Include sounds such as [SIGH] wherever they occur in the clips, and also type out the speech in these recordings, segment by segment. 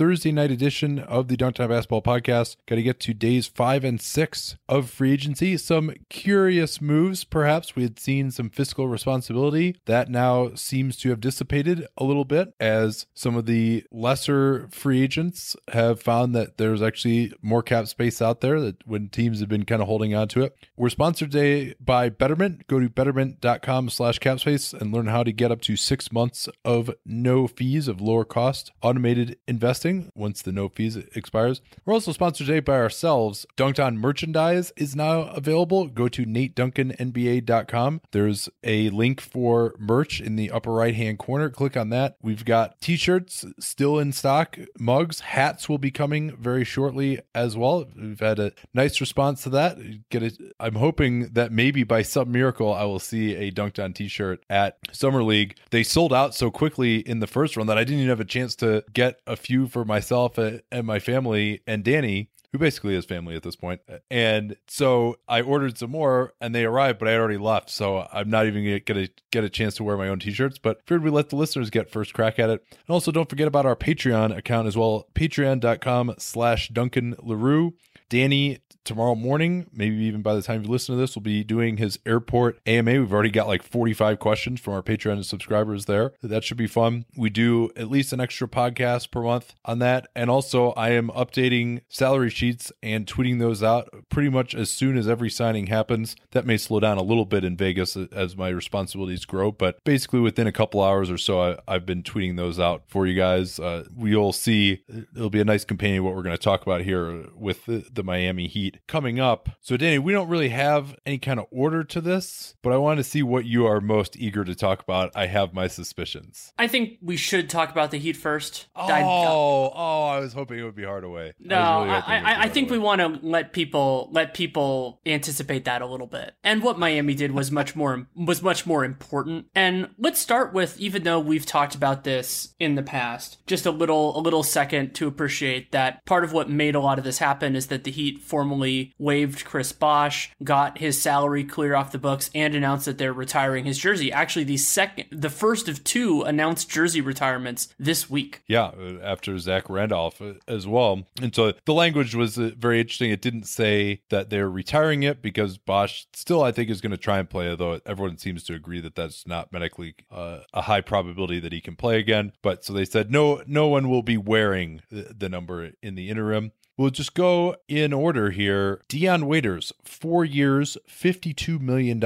Thursday night edition of the Downtown Basketball Podcast. Got to get to days five and six of free agency. Some curious moves, perhaps. We had seen some fiscal responsibility that now seems to have dissipated a little bit as some of the lesser free agents have found that there's actually more cap space out there that when teams have been kind of holding on to it. We're sponsored today by Betterment. Go to betterment.com slash capspace and learn how to get up to six months of no fees of lower cost automated investing once the no fees expires. We're also sponsored today by ourselves. Dunc'd On merchandise is now available. Go to nateduncanNBA.com. There's a link for merch in the upper right hand corner. Click on that. We've got t shirts still in stock, mugs, hats will be coming very shortly as well. We've had a nice response to that. Get it. I'm hoping that maybe by some miracle I will see a Dunc'd On t shirt at Summer League. They sold out so quickly in the first run that I didn't even have a chance to get a few for myself and my family and Danny who basically is family at this point. And so I ordered some more and they arrived, but I already left. So I'm not even going to get a chance to wear my own t shirts, but figured we let the listeners get first crack at it. And also don't forget about our Patreon account as well, patreon.com slash Duncan Leroux. Danny tomorrow morning, maybe even by the time you listen to this, will be doing his airport AMA. We've already got like 45 questions from our Patreon subscribers there. That should be fun. We do at least an extra podcast per month on that. And also, I am updating salary sheets and tweeting those out pretty much as soon as every signing happens. That may slow down a little bit in Vegas as my responsibilities grow, but basically within a couple hours or so, I, have been tweeting those out for you guys. Uh, we'll see. It'll be a nice companion what we're going to talk about here with the, the Miami Heat coming up. So, Danny, we don't really have any kind of order to this, but I want to see what you are most eager to talk about. I have my suspicions. I think we should talk about the Heat first. Oh, I, oh, I was hoping it would be Hardaway. No, I, really I, I, I think we want to let people let people anticipate that a little bit. And what Miami did was much more was much more important. And let's start with, even though we've talked about this in the past, just a little a little second to appreciate that part of what made a lot of this happen is that the Heat formally waived Chris Bosh, got his salary clear off the books, and announced that they're retiring his jersey. Actually, the second, the first of two announced jersey retirements this week. Yeah, uh, after Zach Randolph uh, as well. And so the language was uh, very interesting. It didn't say that they're retiring it because Bosh still, I think, is going to try and play, although everyone seems to agree that that's not medically uh, a high probability that he can play again. But so they said no, no one will be wearing the, the number in the interim. We'll just go in order here. Dion Waiters, four years, $52 million.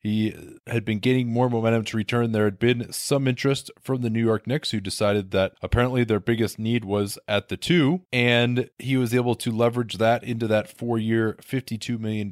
He had been gaining more momentum to return. There had been some interest from the New York Knicks, who decided that apparently their biggest need was at the two, and he was able to leverage that into that four year, $52 million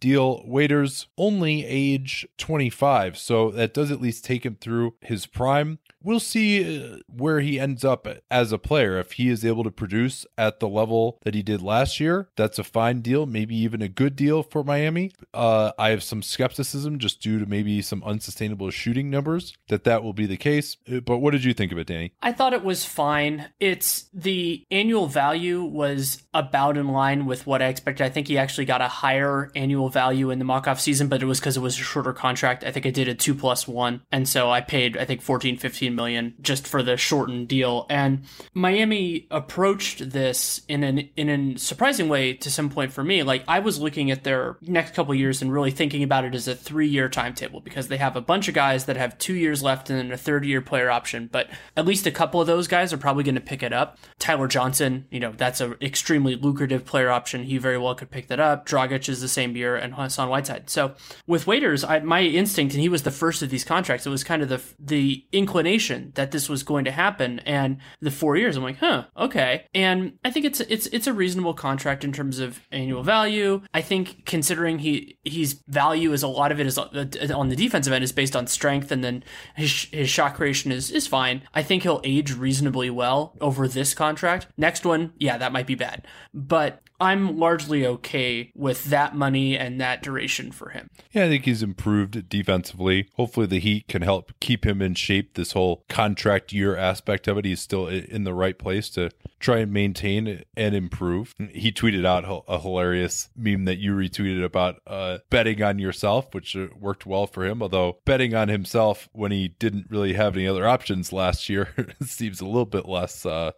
deal. Waiters only age 25, so that does at least take him through his prime. We'll see uh, where he ends up as a player. If he is able to produce at the level that he did last year, that's a fine deal, maybe even a good deal for Miami. Uh, I have some skepticism just due to maybe some unsustainable shooting numbers that that will be the case. Uh, but what did you think of it, Danny? I thought it was fine. It's the annual value was about in line with what I expected. I think he actually got a higher annual value in the mock off season, but it was because it was a shorter contract. I think I did a two plus one. And so I paid, I think, 14, 15 15 million just for the shortened deal. And Miami approached this in an in a surprising way to some point for me. Like I was looking at their next couple years and really thinking about it as a three year timetable because they have a bunch of guys that have two years left and then a third year player option. But at least a couple of those guys are probably going to pick it up. Tyler Johnson, you know, that's an extremely lucrative player option. He very well could pick that up. Dragic is the same year, and Hassan Whiteside. So with Waiters, I, my instinct, and he was the first of these contracts. It was kind of the the inclination that this was going to happen, and the four years. I'm like, huh, okay. And I think it's it's it's a reasonable contract in terms of annual value. I think considering he his value is a lot of it is uh, on the defensive end is based on strength, and then his his shot creation is is fine. I think he'll age reasonably well over this contract. Next one, yeah, that might be bad, but I'm largely okay with that money and that duration for him. Yeah, I think he's improved defensively. Hopefully, the Heat can help keep him in shape. This whole contract year aspect of it, he's still in the right place to try and maintain and improve. He tweeted out a hilarious meme that you retweeted about uh, betting on yourself, which uh, worked well for him. Although betting on himself when he didn't really have any other options last year [LAUGHS] seems a little bit less uh,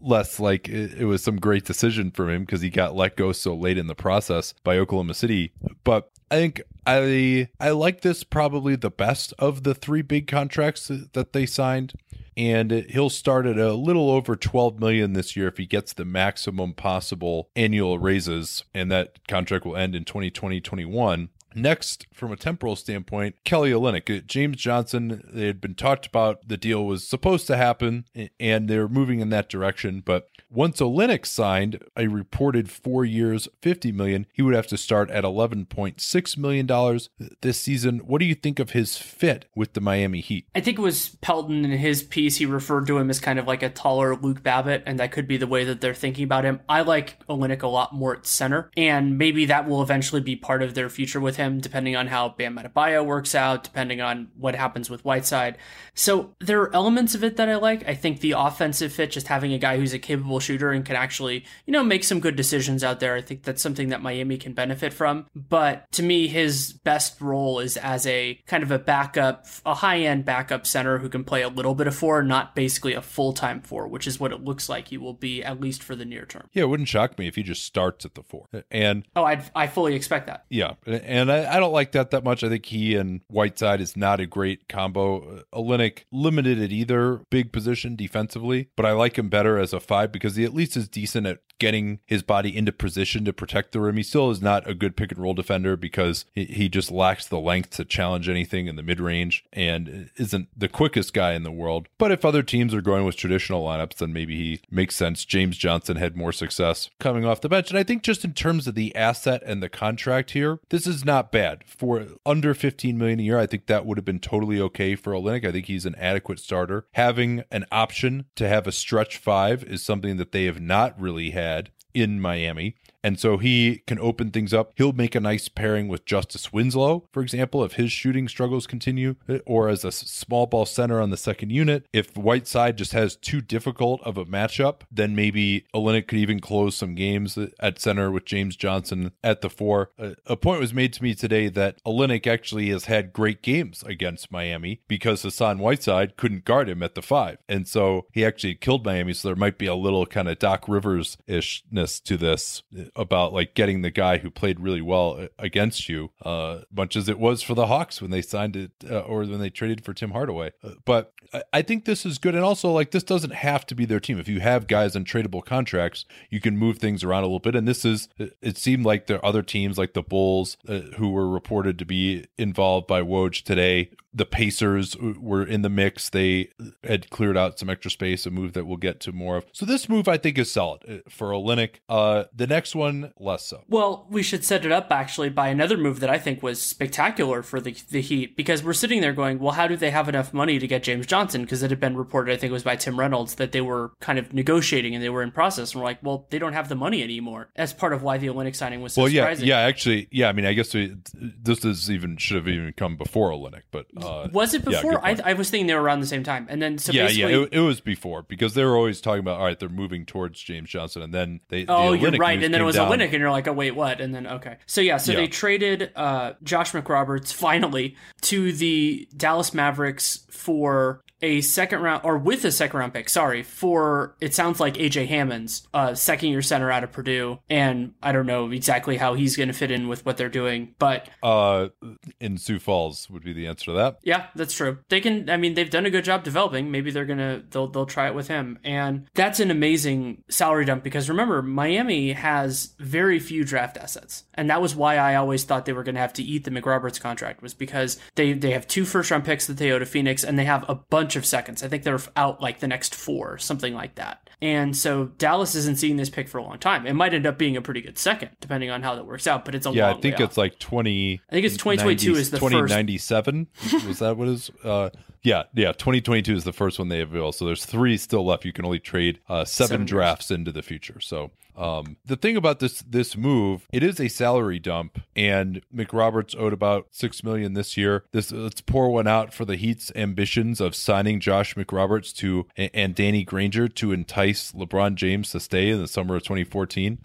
less like it, it was some great decision for him because he got let go so late in the process by Oklahoma City. But I think I I like this probably the best of the three big contracts that they signed. And he'll start at a little over 12 million this year if he gets the maximum possible annual raises. And that contract will end in 2020 21 Next, from a temporal standpoint, Kelly Olynyk, uh, James Johnson, they had been talked about. The deal was supposed to happen, and they're moving in that direction. But once Olynyk signed a reported four years, fifty million, he would have to start at eleven point six million dollars this season. What do you think of his fit with the Miami Heat? I think it was Pelton in his piece. He referred to him as kind of like a taller Luke Babbitt, and that could be the way that they're thinking about him. I like Olynyk a lot more at center, and maybe that will eventually be part of their future with him him, depending on how Bam Adebayo works out, depending on what happens with Whiteside. So there are elements of it that I like. I think the offensive fit, just having a guy who's a capable shooter and can actually, you know, make some good decisions out there. I think that's something that Miami can benefit from. But to me, his best role is as a kind of a backup, a high end backup center who can play a little bit of four, not basically a full time four, which is what it looks like he will be at least for the near term. Yeah, it wouldn't shock me if he just starts at the four. And oh, I I fully expect that. Yeah, and I, I, don't like that that much. I think he and Whiteside is not a great combo. Uh, Olynyk limited at either big position defensively, but I like him better as a five because he at least is decent at getting his body into position to protect the rim. He still is not a good pick and roll defender because he, he just lacks the length to challenge anything in the mid range and isn't the quickest guy in the world. But if other teams are going with traditional lineups, then maybe he makes sense. James Johnson had more success coming off the bench. And I think just in terms of the asset and the contract here, this is not bad. For under 15 million a year, I think that would have been totally okay for Olynyk. I think he's an adequate starter. Having an option to have a stretch five is something that they have not really had in Miami. And so he can open things up. He'll make a nice pairing with Justice Winslow, for example, if his shooting struggles continue, or as a small ball center on the second unit. If Whiteside just has too difficult of a matchup, then maybe Olynyk could even close some games at center with James Johnson at the four. A point was made to me today that Olynyk actually has had great games against Miami because Hassan Whiteside couldn't guard him at the five. And so he actually killed Miami. So there might be a little kind of Doc Rivers ishness to this about like getting the guy who played really well uh, against you, uh, much as it was for the Hawks when they signed it uh, or when they traded for Tim Hardaway. Uh, but I, think this is good, and also like this doesn't have to be their team. If you have guys on tradable contracts, you can move things around a little bit. And this is it seemed like there are other teams like the Bulls uh, who were reported to be involved by Woj today the Pacers were in the mix. They had cleared out some extra space, a move that we'll get to more of. So this move I think is solid uh, for Olynyk. Uh, the next one less so. Well, we should set it up actually by another move that I think was spectacular for the the Heat because we're sitting there going, well, how do they have enough money to get James Johnson? Because it had been reported, I think it was by Tim Reynolds, that they were kind of negotiating and they were in process. And we're like, well, they don't have the money anymore. That's part of why the Olynyk signing was so well, yeah, surprising. yeah, actually, yeah. I mean, I guess we, this is even should have even come before Olynyk, but. Uh, uh, was it before? Yeah, I, I, was thinking they were around the same time, and then so yeah, yeah, it, it, was before because they were always talking about all right, they're moving towards James Johnson, and then they. Oh, the you're right, and then it was down. a Olynyk, and you're like, oh wait, what? And then okay, so yeah, so yeah. they traded uh, Josh McRoberts finally to the Dallas Mavericks for a second round or with a second round pick, sorry, for it sounds like AJ Hammons, uh, second year center out of Purdue. And I don't know exactly how he's going to fit in with what they're doing, but uh, in Sioux Falls would be the answer to that. Yeah, that's true. They can. I mean, they've done a good job developing. Maybe they're gonna they'll they'll try it with him, and that's an amazing salary dump because remember, Miami has very few draft assets, and that was why I always thought they were gonna have to eat the McRoberts contract was because they they have two first round picks that they owe to Phoenix, and they have a bunch of seconds. I think they're out like the next four, something like that. And so Dallas isn't seeing this pick for a long time. It might end up being a pretty good second, depending on how that works out. But it's a yeah. I think it's like twenty. I think it's twenty twenty two is the 2097. was that what is? [LAUGHS] Uh, yeah, yeah. 2022 is the first one they avail. So there's three still left. You can only trade uh, seven, seven drafts into the future. So um, the thing about this this move, it is a salary dump, and McRoberts owed about six million this year. This let's pour one out for the Heat's ambitions of signing Josh McRoberts to and Danny Granger to entice LeBron James to stay in the summer of 2014.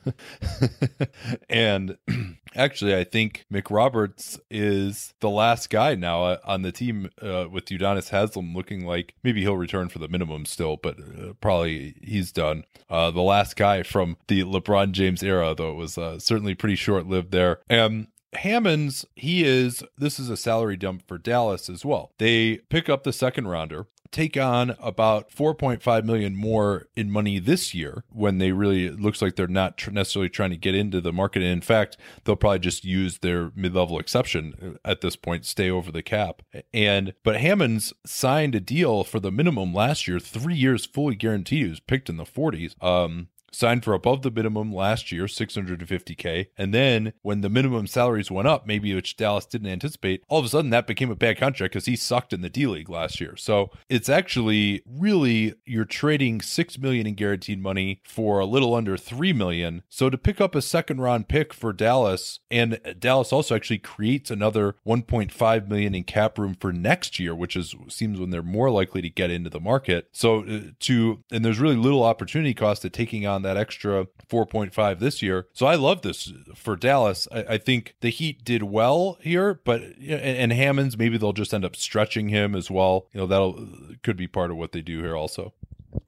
[LAUGHS] and [CLEARS THROAT] actually, I think McRoberts is the last guy now uh, on the team uh, with Udonis Haslem looking like maybe he'll return for the minimum still, but uh, probably he's done. Uh, the last guy from the LeBron James era, though. It was uh, certainly pretty short lived there. And Hammons, he is, this is a salary dump for Dallas as well. They pick up the second rounder take on about 4.5 million more in money this year when they really looks like they're not tr- necessarily trying to get into the market. And in fact they'll probably just use their mid-level exception uh, at this point stay over the cap. And but Hammons signed a deal for the minimum last year 3 years fully guaranteed. He was picked in the 40s um signed for above the minimum last year, 650K. And then when the minimum salaries went up, maybe which Dallas didn't anticipate, all of a sudden that became a bad contract because he sucked in the D League last year. So it's actually really you're trading six million in guaranteed money for a little under three million. So to pick up a second round pick for Dallas, and Dallas also actually creates another 1.5 million in cap room for next year, which is seems when they're more likely to get into the market. So uh, to and there's really little opportunity cost to taking on that extra 4.5 this year. So I love this for Dallas. I, I think the Heat did well here, but and, and Hammons maybe they'll just end up stretching him as well. You know that'll could be part of what they do here also.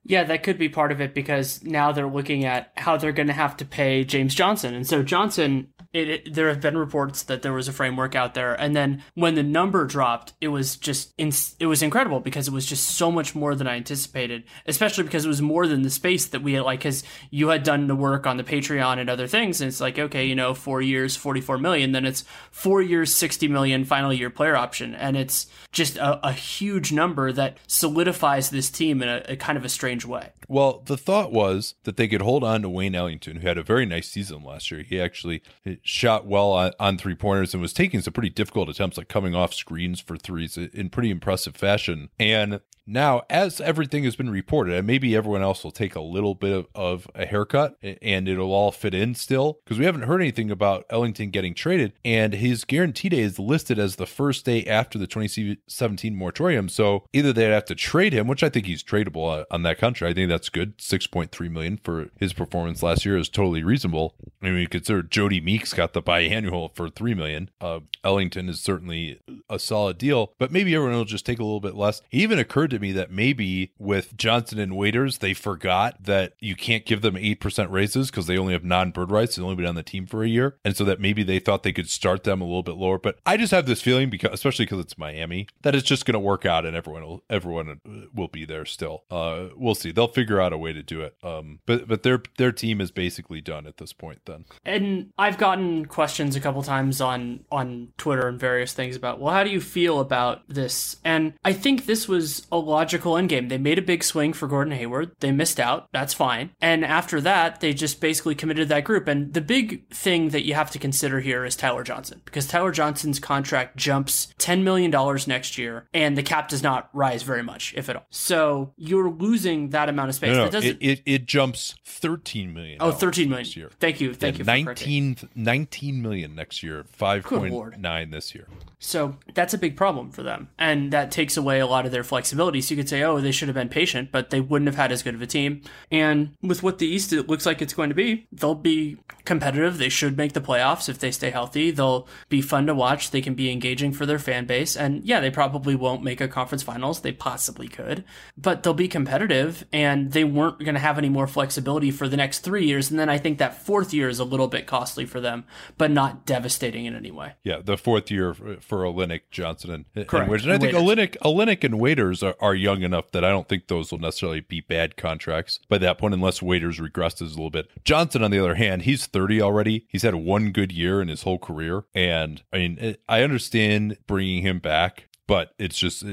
Yeah, that could be part of it because now they're looking at how they're going to have to pay James Johnson. And so Johnson it, it, there have been reports that there was a framework out there. And then when the number dropped it was just in, it was incredible because it was just so much more than i anticipated especially because it was more than the space that we had like because you had done the work on the patreon and other things and it's like okay you know four years 44 million then it's four years 60 million final year player option. And it's just a, a huge number that solidifies this team in a, a kind of a strange way. Well the thought was that they could hold on to wayne ellington who had a very nice season last year. He actually shot well on, on three pointers and was taking some pretty difficult attempts, like coming off screens for threes in pretty impressive fashion. And now, as everything has been reported, and maybe everyone else will take a little bit of, of a haircut and it'll all fit in still, because we haven't heard anything about Ellington getting traded, and his guarantee day is listed as the first day after the 2017 moratorium. So either they'd have to trade him, which I think he's tradable on that country. I think that's good. 6.3 million for his performance last year is totally reasonable. I mean, consider Jodie Meeks got the biannual for three million. Uh, Ellington is certainly a solid deal, but maybe everyone will just take a little bit less. It even occurred to me that maybe with Johnson and Waiters, they forgot that you can't give them 8% raises because they only have non bird rights. They've only been on the team for a year. And so that maybe they thought they could start them a little bit lower. But I just have this feeling, because especially because it's Miami, that it's just going to work out and everyone will, everyone will be there still. Uh, we'll see. They'll figure out a way to do it. Um, but, but their, their team is basically done at this point then. And I've gotten questions a couple times on, on Twitter and various things about, well, how do you feel about this? And I think this was a logical endgame. They made a big swing for Gordon Hayward. They missed out. That's fine. And after that, they just basically committed that group. And the big thing that you have to consider here is Tyler Johnson, because Tyler Johnson's contract jumps $10 million next year, and the cap does not rise very much, if at all. So you're losing that amount of space. No, no, it, it, it jumps 13 million. oh, 13 million. this year. Thank you. Thank Yeah, you. For 19, 19 million next year, 5.9 this year. So that's a big problem for them. And that takes away a lot of their flexibility. So you could say, oh, they should have been patient, but they wouldn't have had as good of a team. And with what the East it looks like it's going to be, they'll be competitive. They should make the playoffs if they stay healthy. They'll be fun to watch. They can be engaging for their fan base. And yeah, they probably won't make a conference finals. They possibly could, but they'll be competitive and they weren't going to have any more flexibility for the next three years. And then I think that fourth year is a little bit costly for them, but not devastating in any way. Yeah, the fourth year for, for Olynyk, Johnson, and, and Waiters. And I think. Olynyk, Olynyk and Waiters are, are young enough that I don't think those will necessarily be bad contracts by that point, unless Waiters regresses a little bit. Johnson, on the other hand, he's 30 already. He's had one good year in his whole career. And I mean, I understand bringing him back. But it's just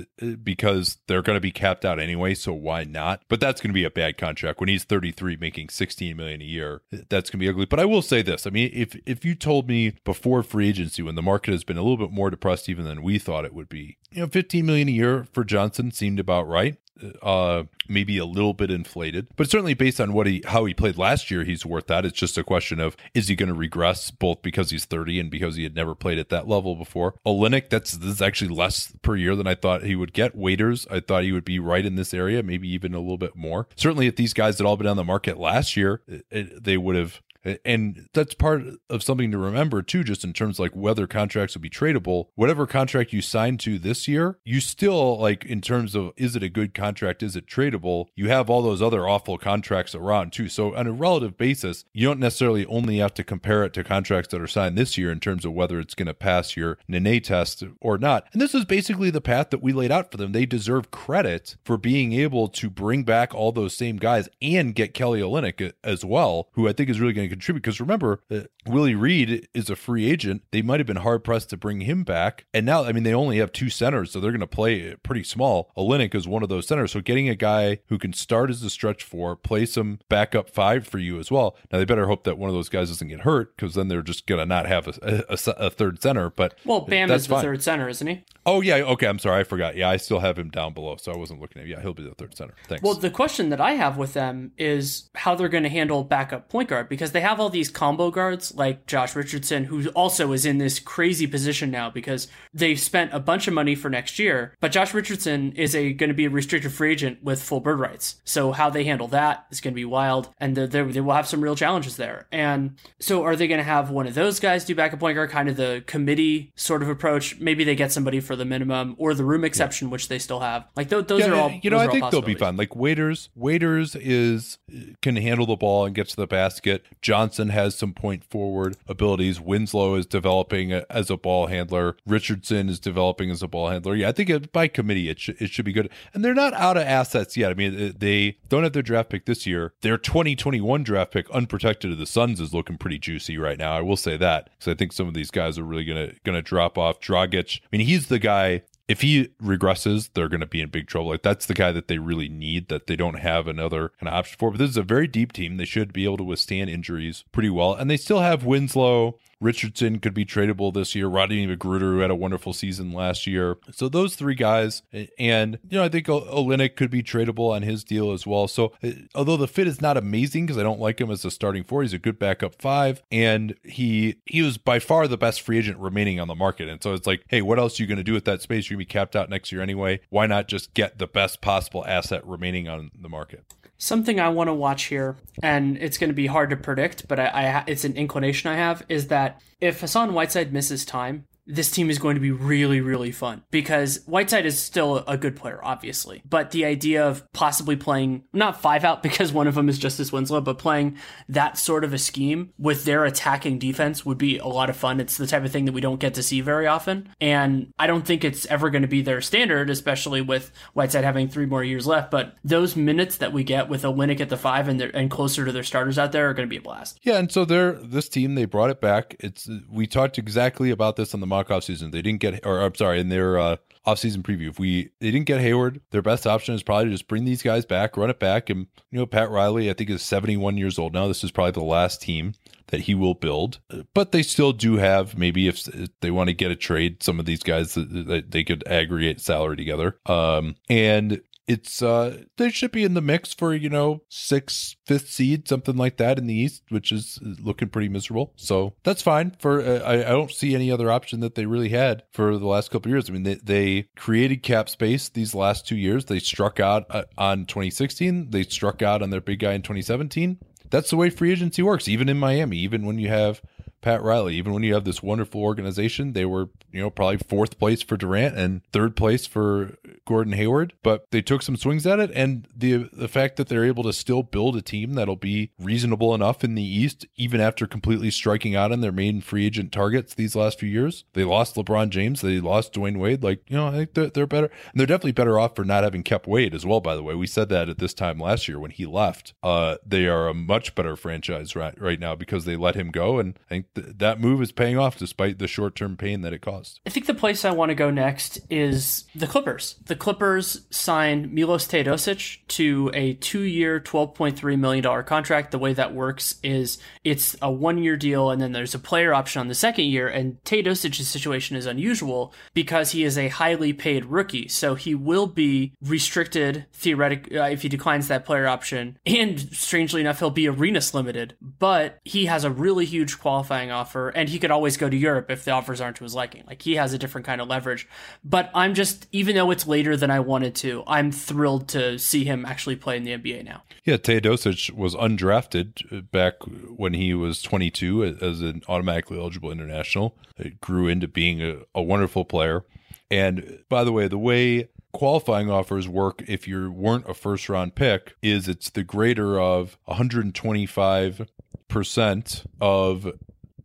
because they're going to be capped out anyway, so why not? But that's going to be a bad contract when he's 33, making 16 million a year. That's going to be ugly. But I will say this: I mean, if if you told me before free agency, when the market has been a little bit more depressed even than we thought it would be, you know, 15 million a year for Johnson seemed about right. Uh, maybe a little bit inflated, but certainly based on what he how he played last year, he's worth that. It's just a question of is he going to regress both because he's 30 and because he had never played at that level before. Olynyk, that's this is actually less per year than I thought he would get. Waiters, I thought he would be right in this area, maybe even a little bit more. Certainly, if these guys had all been on the market last year, it, it- they would have and that's part of something to remember too, just in terms like whether contracts will be tradable. Whatever contract you sign to this year, you still like in terms of is it a good contract? Is it tradable? You have all those other awful contracts around too. So on a relative basis, you don't necessarily only have to compare it to contracts that are signed this year in terms of whether it's going to pass your Nene test or not. And this is basically the path that we laid out for them. They deserve credit for being able to bring back all those same guys and get Kelly Olynyk as well, who I think is really going to contribute. Because remember, uh, Willie Reed is a free agent. They might have been hard pressed to bring him back. And now, I mean, they only have two centers, so they're going to play pretty small. Olynyk is one of those centers. So getting a guy who can start as a stretch four, play some backup five for you as well. Now, they better hope that one of those guys doesn't get hurt because then they're just going to not have a, a, a third center. But Well, Bam that's is the fine. third center, isn't he? Oh, yeah. Okay. I'm sorry. I forgot. Yeah, I still have him down below. So I wasn't looking at him. Yeah, he'll be the third center. Thanks. Well, the question that I have with them is how they're going to handle backup point guard because they have all these combo guards like Josh Richardson, who also is in this crazy position now because they've spent a bunch of money for next year. But Josh Richardson is a going to be a restricted free agent with full bird rights. So how they handle that is going to be wild, and they're, they will have some real challenges there. And so are they going to have one of those guys do backup point guard, kind of the committee sort of approach? Maybe they get somebody for the minimum or the room exception, which they still have. Like th- those are all. you know, I think they'll be fine. Like waiters, waiters is can handle the ball and get to the basket. Johnson has some point forward abilities. Winslow is developing as a ball handler. Richardson is developing as a ball handler. Yeah, I think it, by committee it should it should be good. And they're not out of assets yet. I mean, they don't have their draft pick this year. Their 2021 draft pick, unprotected of the Suns, is looking pretty juicy right now. I will say that because I think some of these guys are really gonna gonna drop off. Dragic, I mean, he's the guy if he regresses, they're going to be in big trouble. Like that's the guy that they really need that they don't have another of option for. But this is a very deep team. They should be able to withstand injuries pretty well, and they still have Winslow. Richardson could be tradable this year. Rodney McGruder, who had a wonderful season last year. So those three guys, and you know, I think Olynyk could be tradable on his deal as well. So uh, although the fit is not amazing because I don't like him as a starting four, he's a good backup five, and he he was by far the best free agent remaining on the market. And so it's like, hey, what else are you going to do with that space? You're going to be capped out next year anyway. Why not just get the best possible asset remaining on the market? Something I want to watch here, and it's going to be hard to predict, but I, I it's an inclination I have, is that if Hassan Whiteside misses time, this team is going to be really, really fun because Whiteside is still a good player, obviously. But the idea of possibly playing not five out [LAUGHS] because one of them is Justice Winslow, but playing that sort of a scheme with their attacking defense would be a lot of fun. It's the type of thing that we don't get to see very often. And I don't think it's ever going to be their standard, especially with Whiteside having three more years left. But those minutes that we get with a Olynyk at the five and, and closer to their starters out there are going to be a blast. Yeah, and so they're this team they brought it back. It's we talked exactly about this on the off season. They didn't get or I'm sorry, in their uh off-season preview. If we they didn't get Hayward, their best option is probably just bring these guys back, run it back, and you know Pat Riley, I think is 71 years old now. This is probably the last team that he will build, but they still do have maybe if they want to get a trade, some of these guys that they could aggregate salary together. Um, and it's uh they should be in the mix for you know sixth fifth seed something like that in the east which is looking pretty miserable. So that's fine for uh, I, I don't see any other option that they really had for the last couple years. I mean they, they created cap space these last two years. They struck out uh, on 2016 they struck out on their big guy in 2017 that's the way free agency works even in miami even when you have Pat Riley. Even when you have this wonderful organization, they were, you know, probably fourth place for Durant and third place for Gordon Hayward, but they took some swings at it. And the the fact that they're able to still build a team that'll be reasonable enough in the East, even after completely striking out on their main free agent targets these last few years. They lost LeBron James, they lost Dwyane Wade. Like, you know, I think they're, they're better. And they're definitely better off for not having kept Wade as well, by the way. We said that at this time last year when he left. Uh, they are a much better franchise right, right now because they let him go. And I think th- that move is paying off despite the short term pain that it caused. I think the place I want to go next is the Clippers. The Clippers signed Milos Teodosic to a two year, $12.3 million contract. The way that works is it's a one year deal and then there's a player option on the second year. And Teodosic's situation is unusual because he is a highly paid rookie. So he will be restricted theoretically uh, if he declines that player option. And strangely enough, he'll be arenas limited, but he has a really huge qualifying offer and he could always go to Europe if the offers aren't to his liking. Like he has a different kind of leverage. But I'm just, even though it's later than I wanted to, I'm thrilled to see him actually play in the NBA now. Yeah, Teodosic was undrafted back when he was 22 as an automatically eligible international. It grew into being a, a wonderful player. And by the way, the way qualifying offers work if you weren't a first round pick is it's the greater of 125% of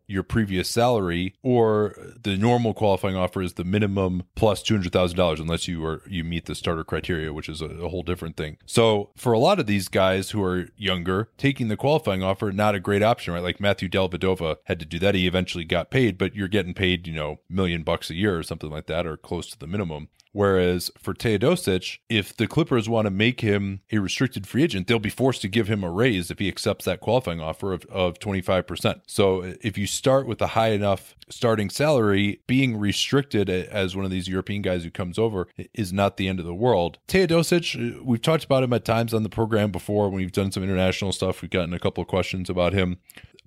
your previous salary or the normal qualifying offer is the minimum plus $200,000 unless you are you meet the starter criteria which is a, a, whole different thing. So for a lot of these guys who are younger taking the qualifying offer not a great option right like Matthew Dellavedova had to do that he eventually got paid but you're getting paid you know million bucks a year or something like that or close to the minimum. Whereas for Teodosic, if the Clippers want to make him a restricted free agent, they'll be forced to give him a raise if he accepts that qualifying offer of, of 25%. So if you start with a high enough starting salary, being restricted as one of these European guys who comes over is not the end of the world. Teodosic, uh, we've talked about him at times on the program before when we've done some international stuff. We've gotten a couple of questions about him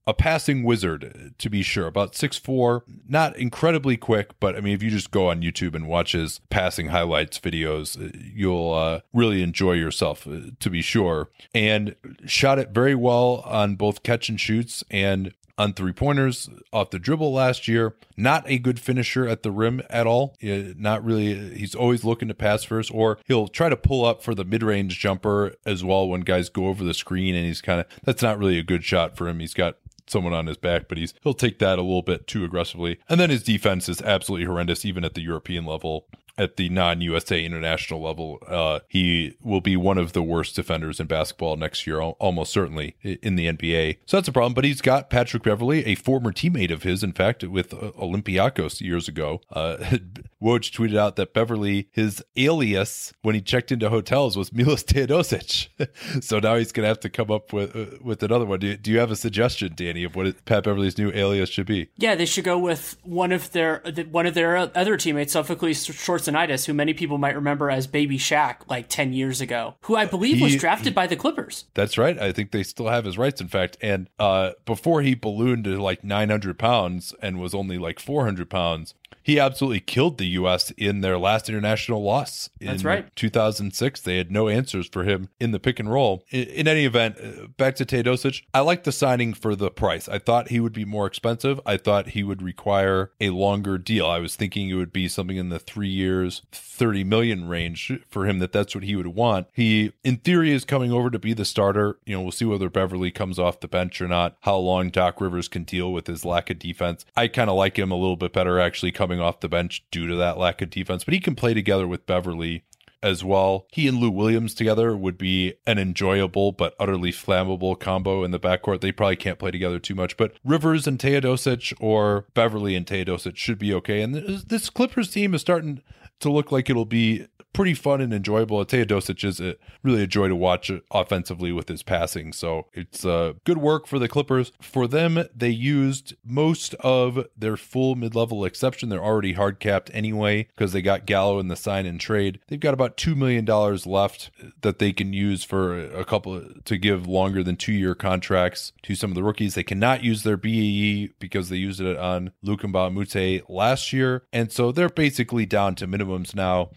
a passing wizard, to be sure. About six four, not incredibly quick, but I mean, if you just go on YouTube and watch his passing highlights videos, uh, you'll uh, really enjoy yourself, uh, to be sure. And shot it very well on both catch and shoots and on three pointers off the dribble last year. Not a good finisher at the rim at all. Not really. He's always looking to pass first, or he'll try to pull up for the mid range jumper as well when guys go over the screen. And he's kind of, that's not really a good shot for him. He's got someone on his back, but he's he'll take that a little bit too aggressively. And then his defense is absolutely horrendous, even at the European level at the non-USA international level, uh, he will be one of the worst defenders in basketball next year, almost certainly in the NBA. So that's a problem. But he's got Patrick Beverley, a former teammate of his, in fact, with uh, Olympiacos years ago. Uh, [LAUGHS] Woj tweeted out that Beverley, his alias when he checked into hotels was Milos Teodosic. [LAUGHS] so now he's going to have to come up with uh, with another one. Do you, do you have a suggestion, Danny, of what Pat Beverley's new alias should be? Yeah, they should go with one of their one of their other teammates, Sophocles Shorts who many people might remember as Baby Shaq like 10 years ago, who I believe he, was drafted he, by the Clippers. That's right. I think they still have his rights, in fact. And uh, before he ballooned to like 900 pounds and was only like 400 pounds, he absolutely killed the U.S. in their last international loss. In That's right. 2006, they had no answers for him in the pick and roll. In, in any event, uh, back to Teodosic, I like the signing for the price. I thought he would be more expensive. I thought he would require a longer deal. I was thinking it would be something in the three years, 30 million range for him. That that's what he would want. He, in theory, is coming over to be the starter. You know, we'll see whether Beverley comes off the bench or not. How long Doc Rivers can deal with his lack of defense. I kind of like him a little bit better actually coming coming off the bench due to that lack of defense, but he can play together with Beverley as well. He and Lou Williams together would be an enjoyable but utterly flammable combo in the backcourt. They probably can't play together too much, but Rivers and Teodosic or Beverley and Teodosic should be okay. And this Clippers team is starting to look like it'll be pretty fun and enjoyable. Teodosic is a, really a joy to watch offensively with his passing. So it's uh, good work for the Clippers. For them, they used most of their full mid level exception. They're already hard capped anyway because they got Gallo in the sign and trade. They've got about $2 million left that they can use for a couple to give longer than two year contracts to some of the rookies. They cannot use their BAE because they used it on Luc Mbah a last year. And so they're basically down to minimums now.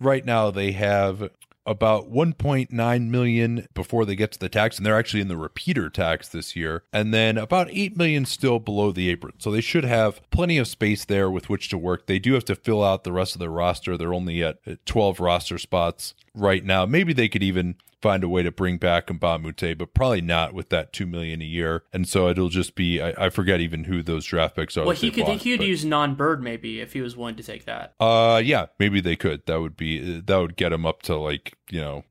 Right now, they have about 1.9 million before they get to the tax and they're actually in the repeater tax this year and then about 8 million still below the apron. So they should have plenty of space there with which to work. They do have to fill out the rest of their roster. They're only at 12 roster spots right now. Maybe they could even find a way to bring back Moute, but probably not with that two million a year. And so it'll just be I, I forget even who those draft picks are. Well, he could bought, he could but, use non bird maybe if he was willing to take that. Uh, yeah, maybe they could. That would be that would get him up to like you know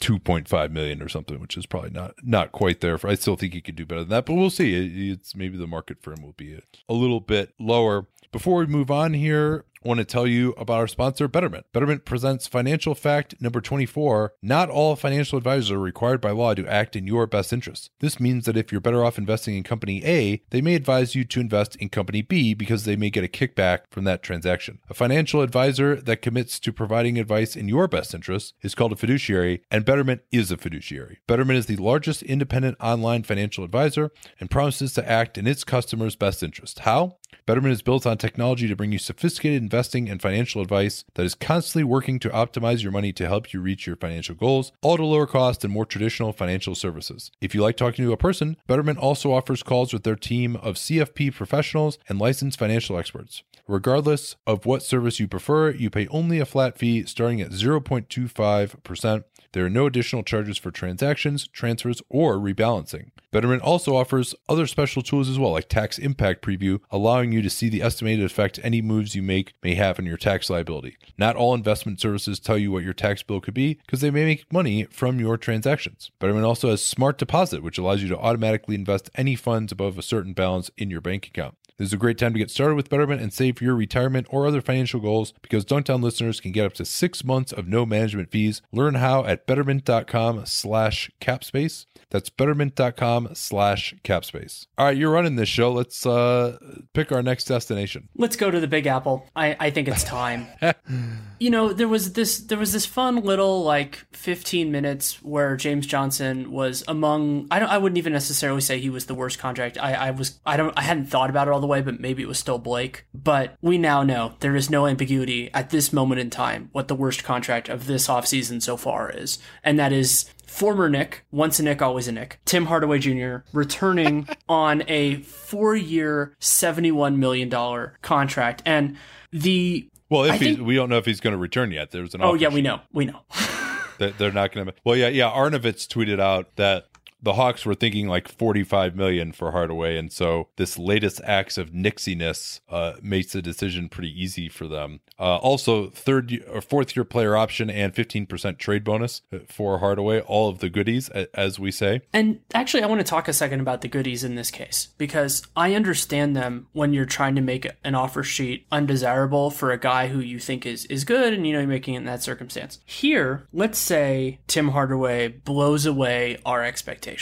2.5 million or something, which is probably not not quite there. For I still think he could do better than that, but we'll see. It's maybe the market for him will be a, a little bit lower. Before we move on here, want to tell you about our sponsor, Betterment. Betterment presents financial fact number 24. Not all financial advisors are required by law to act in your best interest. This means that if you're better off investing in company A, they may advise you to invest in company B because they may get a kickback from that transaction. A financial advisor that commits to providing advice in your best interest is called a fiduciary, and Betterment is a fiduciary. Betterment is the largest independent online financial advisor and promises to act in its customers' best interest. How? Betterment is built on technology to bring you sophisticated investing and financial advice that is constantly working to optimize your money to help you reach your financial goals, all at a lower cost than more traditional financial services. If you like talking to a person, Betterment also offers calls with their team of CFP professionals and licensed financial experts. Regardless of what service you prefer, you pay only a flat fee starting at 0.25%. There are no additional charges for transactions, transfers, or rebalancing. Betterment also offers other special tools as well, like Tax Impact Preview, allowing you to see the estimated effect any moves you make may have on your tax liability. Not all investment services tell you what your tax bill could be because they may make money from your transactions. Betterment also has Smart Deposit, which allows you to automatically invest any funds above a certain balance in your bank account. This is a great time to get started with Betterment and save for your retirement or other financial goals because Dunc'd On listeners can get up to six months of no management fees. Learn how at betterment.com slash capspace. That's betterment.com slash capspace. All right, you're running this show. Let's uh, pick our next destination. Let's go to the Big Apple. I, I think it's time. [LAUGHS] you know, there was this there was this fun little like 15 minutes where James Johnson was among I don't I wouldn't even necessarily say he was the worst contract. I, I was I don't I hadn't thought about it all the way, but maybe it was still Blake. But we now know there is no ambiguity at this moment in time what the worst contract of this offseason so far is. And that is former Nick, once a Nick, always a Nick, Tim Hardaway Jr., returning [LAUGHS] on a four year, $71 million contract. And the. Well, if think, we don't know if he's going to return yet. There's an. Oh, yeah, we know. We know. [LAUGHS] they're not going to. Well, yeah, yeah. Arnovitz tweeted out that the Hawks were thinking like 45 million for Hardaway, and so this latest acts of nixiness uh, makes the decision pretty easy for them. Uh, also, third or fourth year player option and 15% trade bonus for Hardaway, all of the goodies, as we say. And actually, I want to talk a second about the goodies in this case because I understand them when you're trying to make an offer sheet undesirable for a guy who you think is is good, and you know you're making it in that circumstance. Here, let's say Tim Hardaway blows away our expectations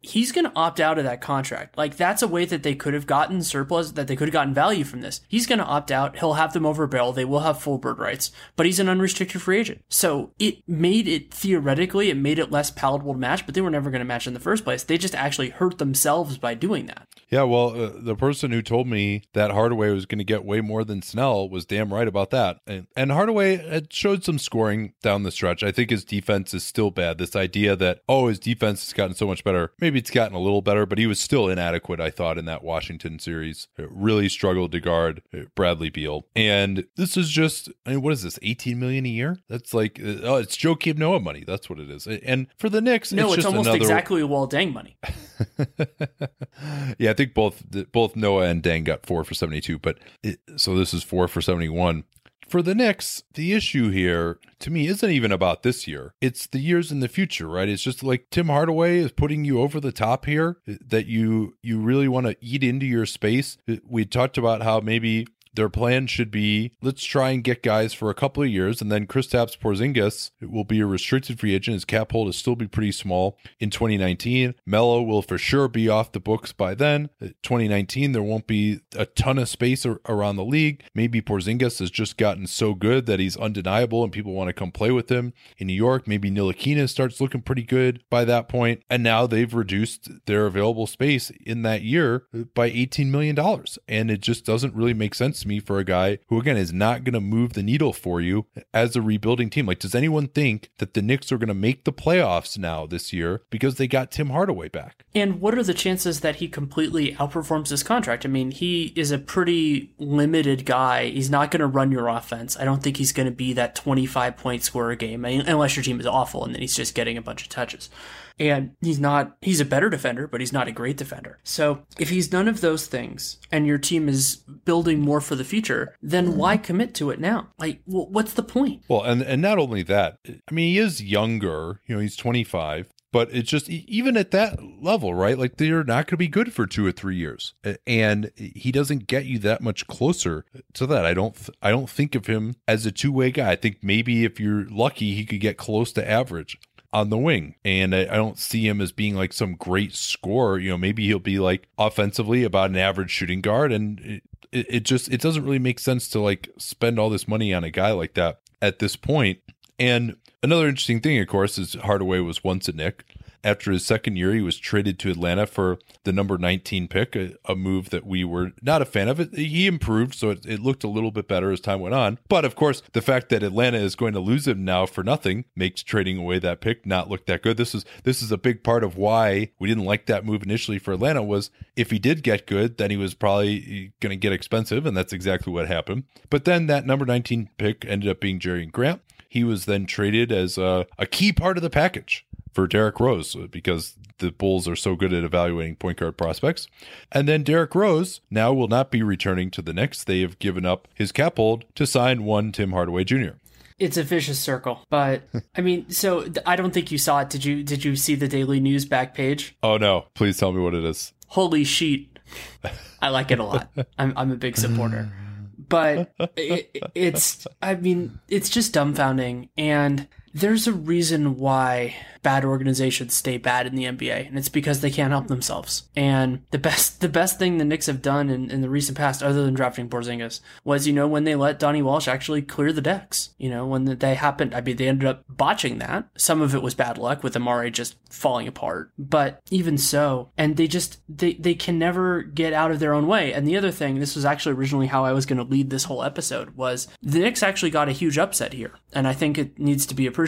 He's going to opt out of that contract. Like that's a way that they could have gotten surplus, that they could have gotten value from this. He's going to opt out. He'll have them over barrel. They will have full bird rights, but he's an unrestricted free agent. So it made it theoretically, it made it less palatable to match, but they were never going to match in the first place. They just actually hurt themselves by doing that. Yeah, well, uh, the person who told me that Hardaway was going to get way more than Snell was damn right about that. And, and Hardaway had showed some scoring down the stretch. I think his defense is still bad. This idea that, oh, his defense has gotten so much better. Maybe it's gotten a little better, but he was still inadequate, I thought, in that Washington series. It really struggled to guard uh, Bradley Beal. And this is just, I mean, what is this, 18 million a year? That's like, uh, oh, it's Joakim Noah money. That's what it is. And for the Knicks, no, it's, it's almost another... exactly Luol Deng money. [LAUGHS] yeah, I think both both Noah and Deng got four for 72, but it, so this is four for 71. For the Knicks, the issue here to me isn't even about this year. It's the years in the future, right? It's just like Tim Hardaway is putting you over the top here that you you really want to eat into your space. We talked about how maybe their plan should be let's try and get guys for a couple of years, and then Kristaps Porzingis will be a restricted free agent. His cap hold will still be pretty small in 2019. Melo will for sure be off the books by then. Uh, 2019, there won't be a ton of space around the league. Maybe Porzingis has just gotten so good that he's undeniable and people want to come play with him in New York. Maybe Ntilikina starts looking pretty good by that point. And now they've reduced their available space in that year uh, by $18 million. And it just doesn't really make sense me for a guy who, again, is not going to move the needle for you as a rebuilding team. Like, does anyone think that the Knicks are going to make the playoffs now this year because they got Tim Hardaway back? And what are the chances that he completely outperforms his contract? I mean, he is a pretty limited guy. He's not going to run your offense. I don't think he's going to be that 25 point scorer game, unless your team is awful and then he's just getting a bunch of touches. And he's not, he's a better defender, but he's not a great defender. So if he's none of those things and your team is building more for the future, then why commit to it now? Like, what's the point? Well, and, and not only that, I mean, he is younger, you know, he's 25, but it's just even at that level, right? Like they're not going to be good for two or three years, and he doesn't get you that much closer to that. I don't, th- I don't think of him as a two way guy. I think maybe if you're lucky, he could get close to average on the wing. And I, I, don't see him as being like some great scorer. You know, maybe he'll be like offensively about an average shooting guard. And it, it, it just, it doesn't really make sense to like spend all this money on a guy like that at this point. And another interesting thing, of course, is Hardaway was once a Knick. After his second year, he was traded to Atlanta for the number 19 pick, a, a move that we were not a fan of. He improved, so it, it, looked a little bit better as time went on. But of course, the fact that Atlanta is going to lose him now for nothing makes trading away that pick not look that good. This is this is a big part of why we didn't like that move initially for Atlanta. Was if he did get good, then he was probably going to get expensive, and that's exactly what happened. But then that number 19 pick ended up being Jerian Grant. He was then traded as a, a key part of the package for Derrick Rose because the Bulls are so good at evaluating point guard prospects. And then Derrick Rose now will not be returning to the Knicks. They have given up his cap hold to sign one Tim Hardaway Jr. It's a vicious circle, but [LAUGHS] I mean, so I don't think you saw it. Did you? Did you see the Daily News back page? Oh no! Please tell me what it is. Holy sheet! [LAUGHS] I like it a lot. I'm I'm a big supporter, but [LAUGHS] it, it's I mean it's just dumbfounding and there's a reason why bad organizations stay bad in the NBA, and it's because they can't help themselves. And the best the best thing the Knicks have done in, in the recent past, other than drafting Porzingis, was you know when they let Donnie Walsh actually clear the decks. You know when they happened, I mean they ended up botching that. Some of it was bad luck with Amar'e just falling apart, but even so, and they just they they can never get out of their own way. And the other thing, this was actually originally how I was going to lead this whole episode, was the Knicks actually got a huge upset here, and I think it needs to be appreciated.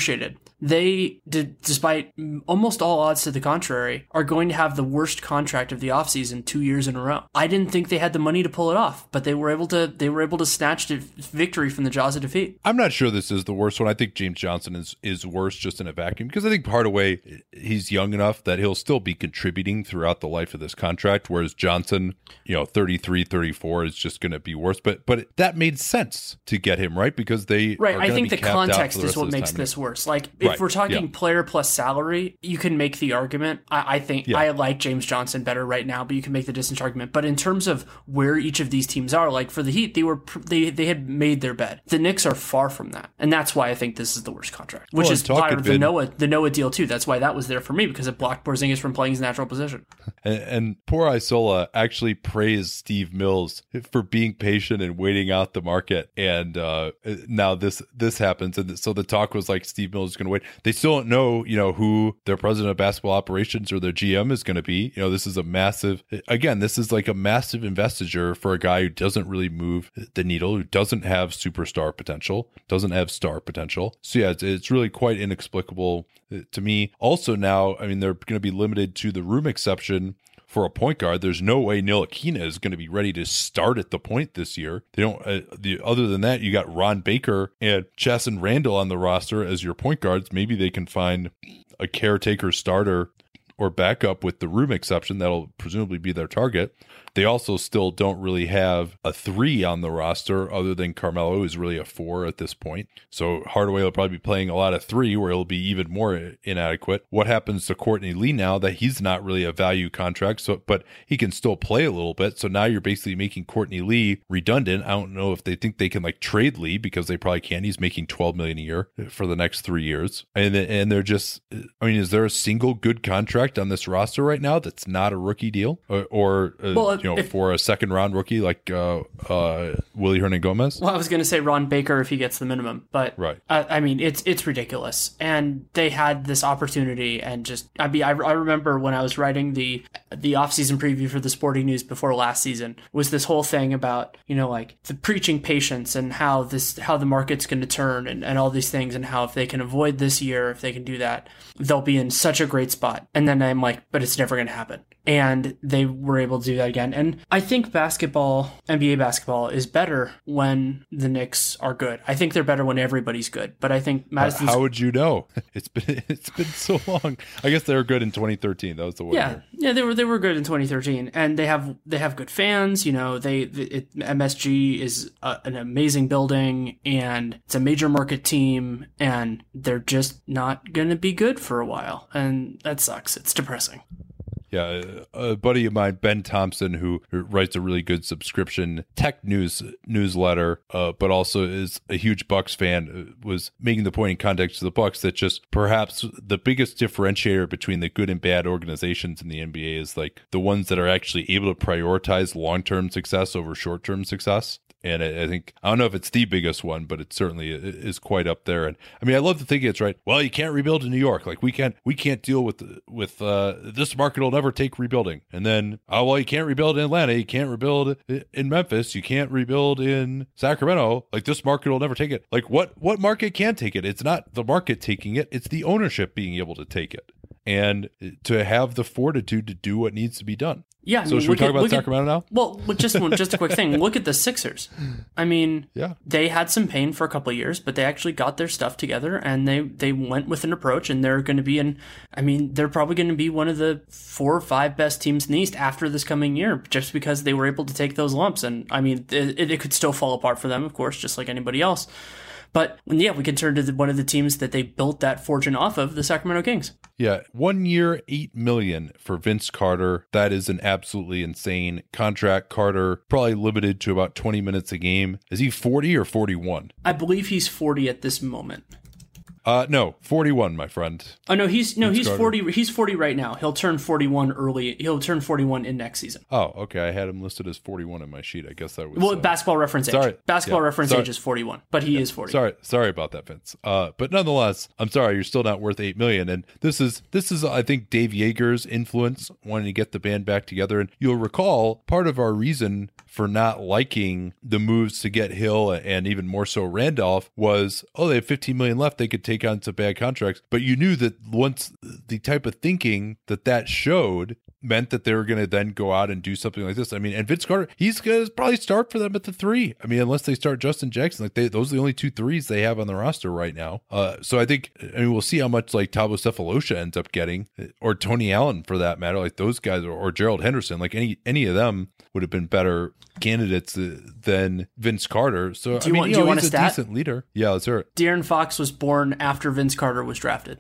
They did, despite almost all odds to the contrary, are going to have the worst contract of the offseason two years in a row. I didn't think they had the money to pull it off, but they were able to. They were able to snatch victory from the jaws of defeat. I'm not sure this is the worst one. I think James Johnson is is worse just in a vacuum because I think Hardaway he's young enough that he'll still be contributing throughout the life of this contract, whereas Johnson, you know, 33, 34 is just going to be worse. But but that made sense to get him right because they right. I think the context is what makes this worse. Like if right. we're talking yeah. player plus salary, you can make the argument. I, I think yeah. I like James Johnson better right now, but you can make the distance argument. But in terms of where each of these teams are, like for the Heat, they were they they had made their bed. The Knicks are far from that, and that's why I think this is the worst contract. Which well, is part of the been... Noah the Noah deal too. That's why that was there for me because it blocked Porzingis from playing his natural position. And, and poor Isola actually praised Steve Mills for being patient and waiting out the market. And uh, now this this happens, and so the talk was like Steve Mills is going to wait. They still don't know, you know, who their president of basketball operations or their GM is going to be. You know, this is a massive. Again, this is like a massive investiture for a guy who doesn't really move the needle, who doesn't have superstar potential, doesn't have star potential. So yeah, it's, it's really quite inexplicable uh, to me. Also, now, I mean, they're going to be limited to the room exception for a point guard. There's no way Ntilikina is going to be ready to start at the point this year. They don't. Uh, the other than that, you got Ron Baker and Chasson Randle on the roster as your point guards. Maybe they can find a caretaker starter or backup with the room exception. That'll presumably be their target. They also still don't really have a three on the roster other than Carmelo, who's really a four at this point. So Hardaway will probably be playing a lot of three, where he'll be even more inadequate. What happens to Courtney Lee now that he's not really a value contract, so but he can still play a little bit. So now you're basically making Courtney Lee redundant. I don't know if they think they can like trade Lee because they probably can. He's making 12 million a year for the next three years, and and they're just. I mean, is there a single good contract on this roster right now that's not a rookie deal or, or uh, well, you know, if, for a second round rookie like uh, uh, Willy Hernangomez? Well, I was going to say Ron Baker if he gets the minimum, but right. I, I, mean, it's it's ridiculous, and they had this opportunity, and just I mean, I, I remember when I was writing the the off season preview for the Sporting News before last season was this whole thing about you know like the preaching patience and how this how the market's going to turn and, and all these things and how if they can avoid this year if they can do that they'll be in such a great spot and then I'm like but it's never going to happen and they were able to do that again. And I think basketball, NBA basketball, is better when the Knicks are good. I think they're better when everybody's good. But I think Madison. How would you know? [LAUGHS] It's been [LAUGHS] it's been so long. I guess they were good in 2013. That was the one. Yeah, year. yeah, they were they were good in 2013, and they have they have good fans. You know, they it, MSG is a, an amazing building, and it's a major market team, and they're just not going to be good for a while, and that sucks. It's depressing. Yeah, a buddy of mine, Ben Thompson, who writes a really good subscription tech news newsletter, uh, but also is a huge Bucks fan, uh, was making the point in context to the Bucks that just perhaps the biggest differentiator between the good and bad organizations in the NBA is like the ones that are actually able to prioritize long term success over short term success and I, think I don't know if it's the biggest one, but it certainly is quite up there. And I mean, I love to think it's right. Well, you can't rebuild in New York. Like we can't we can't deal with with uh, this market will never take rebuilding. And then oh well, you can't rebuild in Atlanta. You can't rebuild in Memphis. You can't rebuild in Sacramento. Like this market will never take it. Like what what market can take it? It's not the market taking it. It's the ownership being able to take it and to have the fortitude to do what needs to be done. Yeah. I so mean, should we talk at, about Sacramento at, now? Well, just one, just a quick thing. Look at the Sixers. I mean, yeah, they had some pain for a couple years, but they actually got their stuff together and they they went with an approach, and they're going to be in. I mean, they're probably going to be one of the four or five best teams in the East after this coming year, just because they were able to take those lumps. And I mean, it, it could still fall apart for them, of course, just like anybody else. But yeah, we can turn to the, one of the teams that they built that fortune off of, the Sacramento Kings. Yeah, one year, eight million for Vince Carter. That is an absolutely insane contract. Carter probably limited to about twenty minutes a game. Is he forty or forty-one? I believe he's forty at this moment. Uh, no, forty-one, my friend. Oh no, he's no, he's forty. He's forty right now. He'll turn forty-one early. He'll turn forty-one in next season. Oh, okay. I had him listed as forty-one in my sheet. I guess that was well. Uh, basketball reference age. Sorry, basketball yeah, reference sorry. age is forty-one, but he yeah, is forty. Sorry, sorry about that, Vince. Uh, but nonetheless, I'm sorry. You're still not worth eight million. And this is this is I think Dave Joerger's influence wanting to get the band back together. And you'll recall part of our reason for not liking the moves to get Hill and even more so Randolph was, oh, they have 15 million left. They could take on some bad contracts. But you knew that once the type of thinking that that showed meant that they were going to then go out and do something like this. I mean, and Vince Carter, he's going to probably start for them at the three. I mean, unless they start Justin Jackson, like they, those are the only two threes they have on the roster right now. Uh, so I think, I mean, we'll see how much like Thabo Sefolosha ends up getting, or Tony Allen for that matter. Like those guys, or, or Gerald Henderson, like any any of them would have been better candidates than Vince Carter. So do you I mean, want, you know, do you want a, stat? decent leader. Yeah, let's hear it. De'Aaron Fox was born after Vince Carter was drafted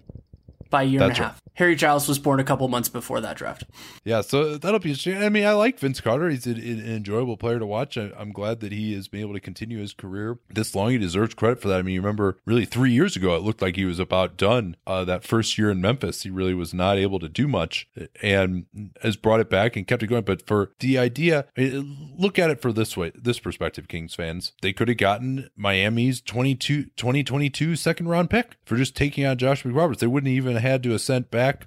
by a year That's and a half. Right. Harry Giles was born a couple months before that draft. Yeah, so that'll be interesting. I mean, I like Vince Carter. He's an, an enjoyable player to watch. I, am glad that he has been able to continue his career this long. He deserves credit for that. I mean, you remember really three years ago, it looked like he was about done. Uh, that first year in Memphis, he really was not able to do much and has brought it back and kept it going. But for the idea, I mean, look at it for this way, this perspective, Kings fans. They could have gotten Miami's 22, 2022 second round pick for just taking on Josh McRoberts. They wouldn't even had to have sent back back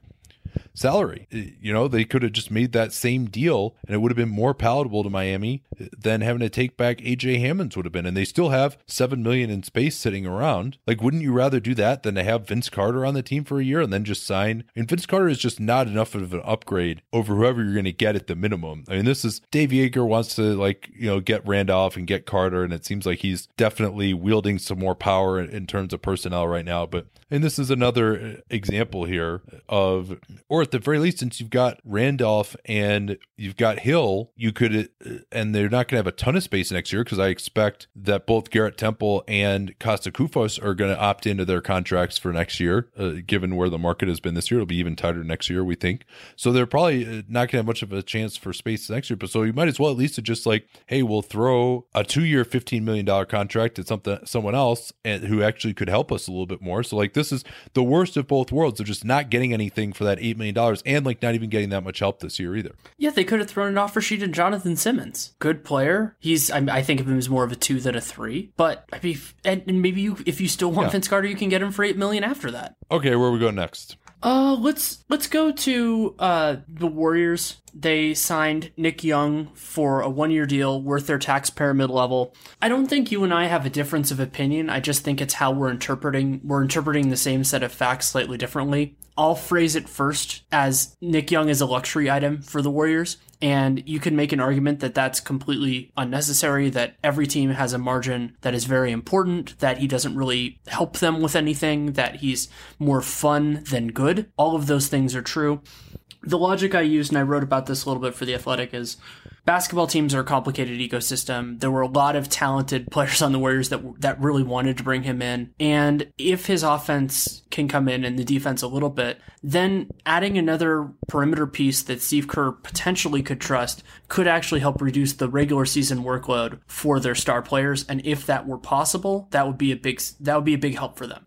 salary. You know, they could have just made that same deal and it would have been more palatable to Miami than having to take back AJ Hammons would have been. And they still have seven million in space sitting around. Like, wouldn't you rather do that than to have Vince Carter on the team for a year and then just sign? And Vince Carter is just not enough of an upgrade over whoever you're going to get at the minimum. I mean, this is Dave Joerger wants to like, you know, get Randolph and get Carter, and it seems like he's definitely wielding some more power in terms of personnel right now. But and this is another uh, example here of or at the very least, since you've got Randolph and you've got Hill, you could, uh, and they're not going to have a ton of space next year because I expect that both Garrett Temple and Kosta Koufos are going to opt into their contracts for next year, uh, given where the market has been this year. It'll be even tighter next year, we think. So they're probably uh, not going to have much of a chance for space next year. But so you might as well at least just like, hey, we'll throw a two-year, fifteen million dollar contract at something someone else and who actually could help us a little bit more. So like this is the worst of both worlds of just not getting anything for that eight million dollars and like not even getting that much help this year either. Yeah, they could have thrown an offer sheet at Jonathan Simmons. Good player. He's I, I think of him as more of a two than a three. But I mean, and, and maybe you if you still want Yeah. Vince Carter, you can get him for eight million after that. Okay, where we go next? Uh, let's let's go to uh the Warriors. They signed Nick Young for a one-year deal worth their taxpayer mid-level. I don't think you and I have a difference of opinion. I just think it's how we're interpreting we're interpreting the same set of facts slightly differently. I'll phrase it first as Nick Young is a luxury item for the Warriors. And you can make an argument that that's completely unnecessary, that every team has a margin that is very important, that he doesn't really help them with anything, that he's more fun than good. All of those things are true. The logic I used, and I wrote about this a little bit for The Athletic, is basketball teams are a complicated ecosystem. There were a lot of talented [LAUGHS] players on the Warriors that that really wanted to bring him in, and if his offense can come in and the defense a little bit, then adding another perimeter piece that Steve Kerr potentially could trust could actually help reduce the regular season workload for their star players. And if that were possible, that would be a big that would be a big help for them.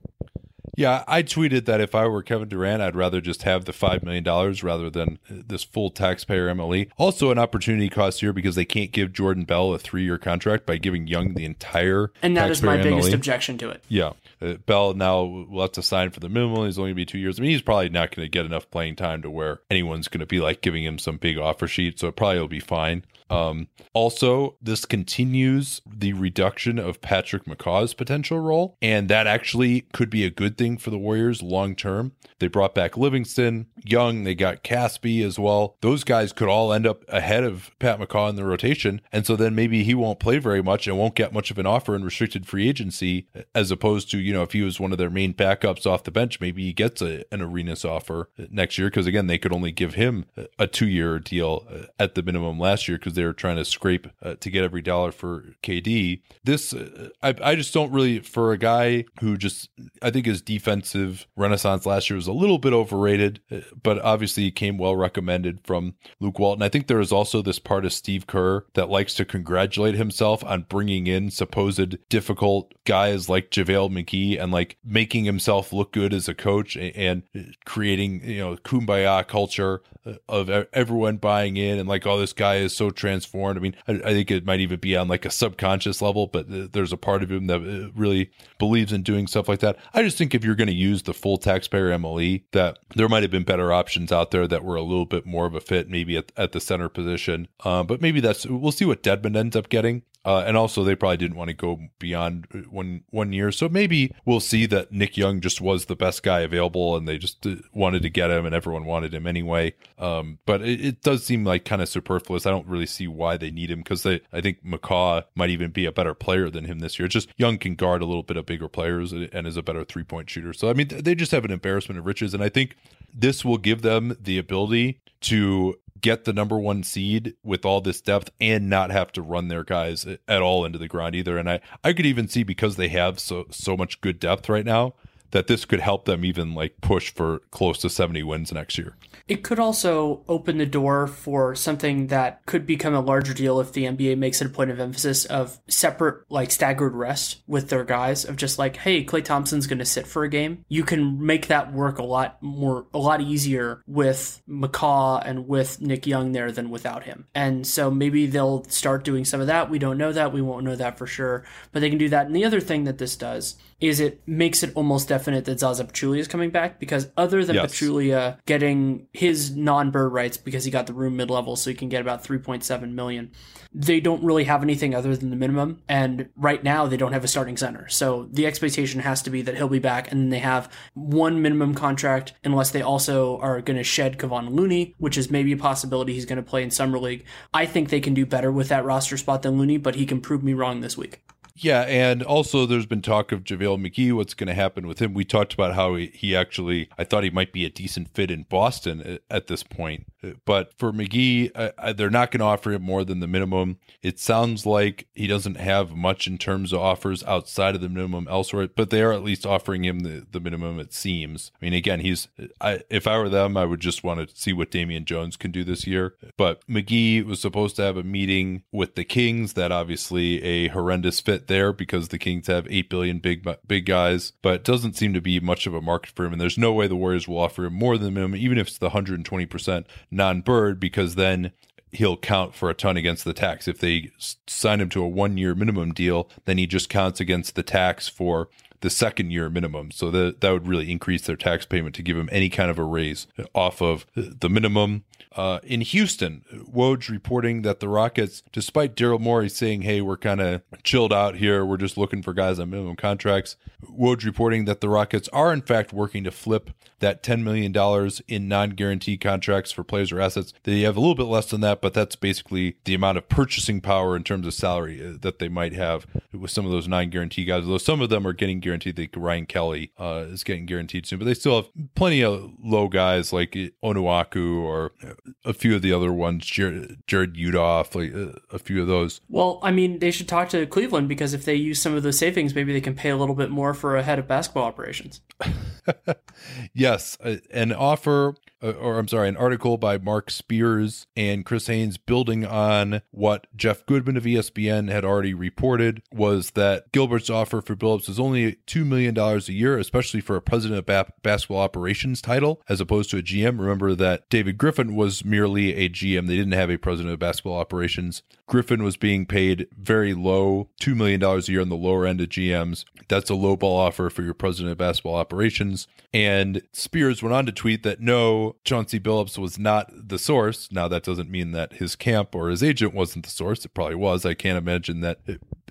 Yeah, I tweeted that if I were Kevin Durant, I'd rather just have the $5 million rather than this full taxpayer MLE. Also, an opportunity cost here because they can't give Jordan Bell a three year contract by giving Young the entire And that is my taxpayer biggest objection to it. Yeah. Uh, Bell now will have to sign for the minimum. He's only going to be two years. I mean, he's probably not going to get enough playing time to where anyone's going to be like giving him some big offer sheet. So it probably will be fine. Um, also, this continues the reduction of Patrick McCaw's potential role, and that actually could be a good thing for the Warriors long term. They brought back Livingston, Young, they got Casspi as well. Those guys could all end up ahead of Pat McCaw in the rotation, and so then maybe he won't play very much and won't get much of an offer in restricted free agency, as opposed to you know if he was one of their main backups off the bench, maybe he gets a, an Arenas offer next year because again they could only give him a two year deal at the minimum last year because they were trying to scrape uh, to get every dollar for KD. This uh, I I just don't really for a guy who just I think his defensive renaissance last year was a little bit overrated, uh, but obviously he came well recommended from Luke Walton. I think there is also this part of Steve Kerr that likes to congratulate himself on bringing in supposed difficult guys like JaVale McGee and like making himself look good as a coach a- and creating, you know, kumbaya culture uh, of everyone buying in and like, oh, this guy is so transformed. I mean, I, I think it might even be on like a subconscious level, but there's a part of him that uh, really believes in doing stuff like that. I just think if you're going to use the full taxpayer MLE, that there might have been better options out there that were a little bit more of a fit, maybe at, at the center position. Uh, but maybe that's we'll see what Dedmon ends up getting. Uh, and also, they probably didn't want to go beyond uh, one one year, so maybe we'll see that Nick Young just was the best guy available, and they just uh, wanted to get him, and everyone wanted him anyway. Um, but it, it does seem like kind of superfluous. I don't really see why they need him because I think McCaw might even be a better player than him this year. Just Young can guard a little bit of bigger players and is a better three point shooter. So I mean, they just have an embarrassment of riches, and I think this will give them the ability to get the number one seed with all this depth and not have to run their guys at all into the ground either. And I, I could even see because they have so so much good depth right now that this could help them even like push for close to 70 wins next year. It could also open the door for something that could become a larger deal if the NBA makes it a point of emphasis of separate, like staggered rest with their guys. Of just like, hey, Klay Thompson's going to sit for a game. You can make that work a lot more, a lot easier with McCaw and with Nick Young there than without him. And so maybe they'll start doing some of that. We don't know that. We won't know that for sure. But they can do that. And the other thing that this does is it makes it almost definite that Zaza Pachulia is coming back because other than Yes. Pachulia getting his non-bird rights because he got the room mid-level so he can get about 3.7 million they don't really have anything other than the minimum. And right now they don't have a starting center. So the expectation has to be that he'll be back and then they have one minimum contract unless they also are going to shed Kevon Looney which is maybe a possibility he's going to play in summer league. I think they can do better with that roster spot than Looney but he can prove me wrong this week Yeah, and also there's been talk of JaVale McGee. What's going to happen with him? We talked about how he, he actually, I thought he might be a decent fit in Boston at, at this point. But for McGee, they're not going to offer him more than the minimum. It sounds like he doesn't have much in terms of offers outside of the minimum elsewhere, but they are at least offering him the, the minimum, it seems. I mean, again, he's, I, if I were them, I would just want to see what Damian Jones can do this year. But McGee was supposed to have a meeting with the Kings. That obviously a horrendous fit there because the Kings have 8 billion big, big guys, but doesn't seem to be much of a market for him. And there's no way the Warriors will offer him more than the minimum, even if it's the 120% non bird, because then he'll count for a ton against the tax. If they sign him to a one year minimum deal, then he just counts against the tax for the second year minimum. So that that would really increase their tax payment to give him any kind of a raise off of the minimum. Uh, in Houston, Woj reporting that the Rockets, despite Daryl Morey saying, "Hey, we're kind of chilled out here. We're just looking for guys on minimum contracts," Woj reporting that the Rockets are in fact working to flip that $10 million in non-guaranteed contracts for players or assets. They have a little bit less than that, but that's basically the amount of purchasing power in terms of salary uh, that they might have with some of those non-guaranteed guys. Although some of them are getting guaranteed, like Ryan Kelly uh, is getting guaranteed soon, but they still have plenty of low guys like Onuaku or a few of the other ones, Jared, Jarrod Uthoff, like uh, a few of those. Well, I mean, they should talk to Cleveland because if they use some of those savings, maybe they can pay a little bit more for a head of basketball operations. [LAUGHS] yes, an offer, uh, or I'm sorry, an article by Marc Spears and Chris Haynes building on what Jeff Goodman of ESPN had already reported was that Gilbert's offer for Billups is only $2 million a year, especially for a president of ba- basketball operations title, as opposed to a GM. Remember that David Griffin was merely a GM. They didn't have a president of basketball operations. Griffin was being paid very low, $2 million a year on the lower end of GMs. That's a low ball offer for your president of basketball operations. And Spears went on to tweet that no, Chauncey Billups was not the source. Now, that doesn't mean that his camp or his agent wasn't the source. It probably was. I can't imagine that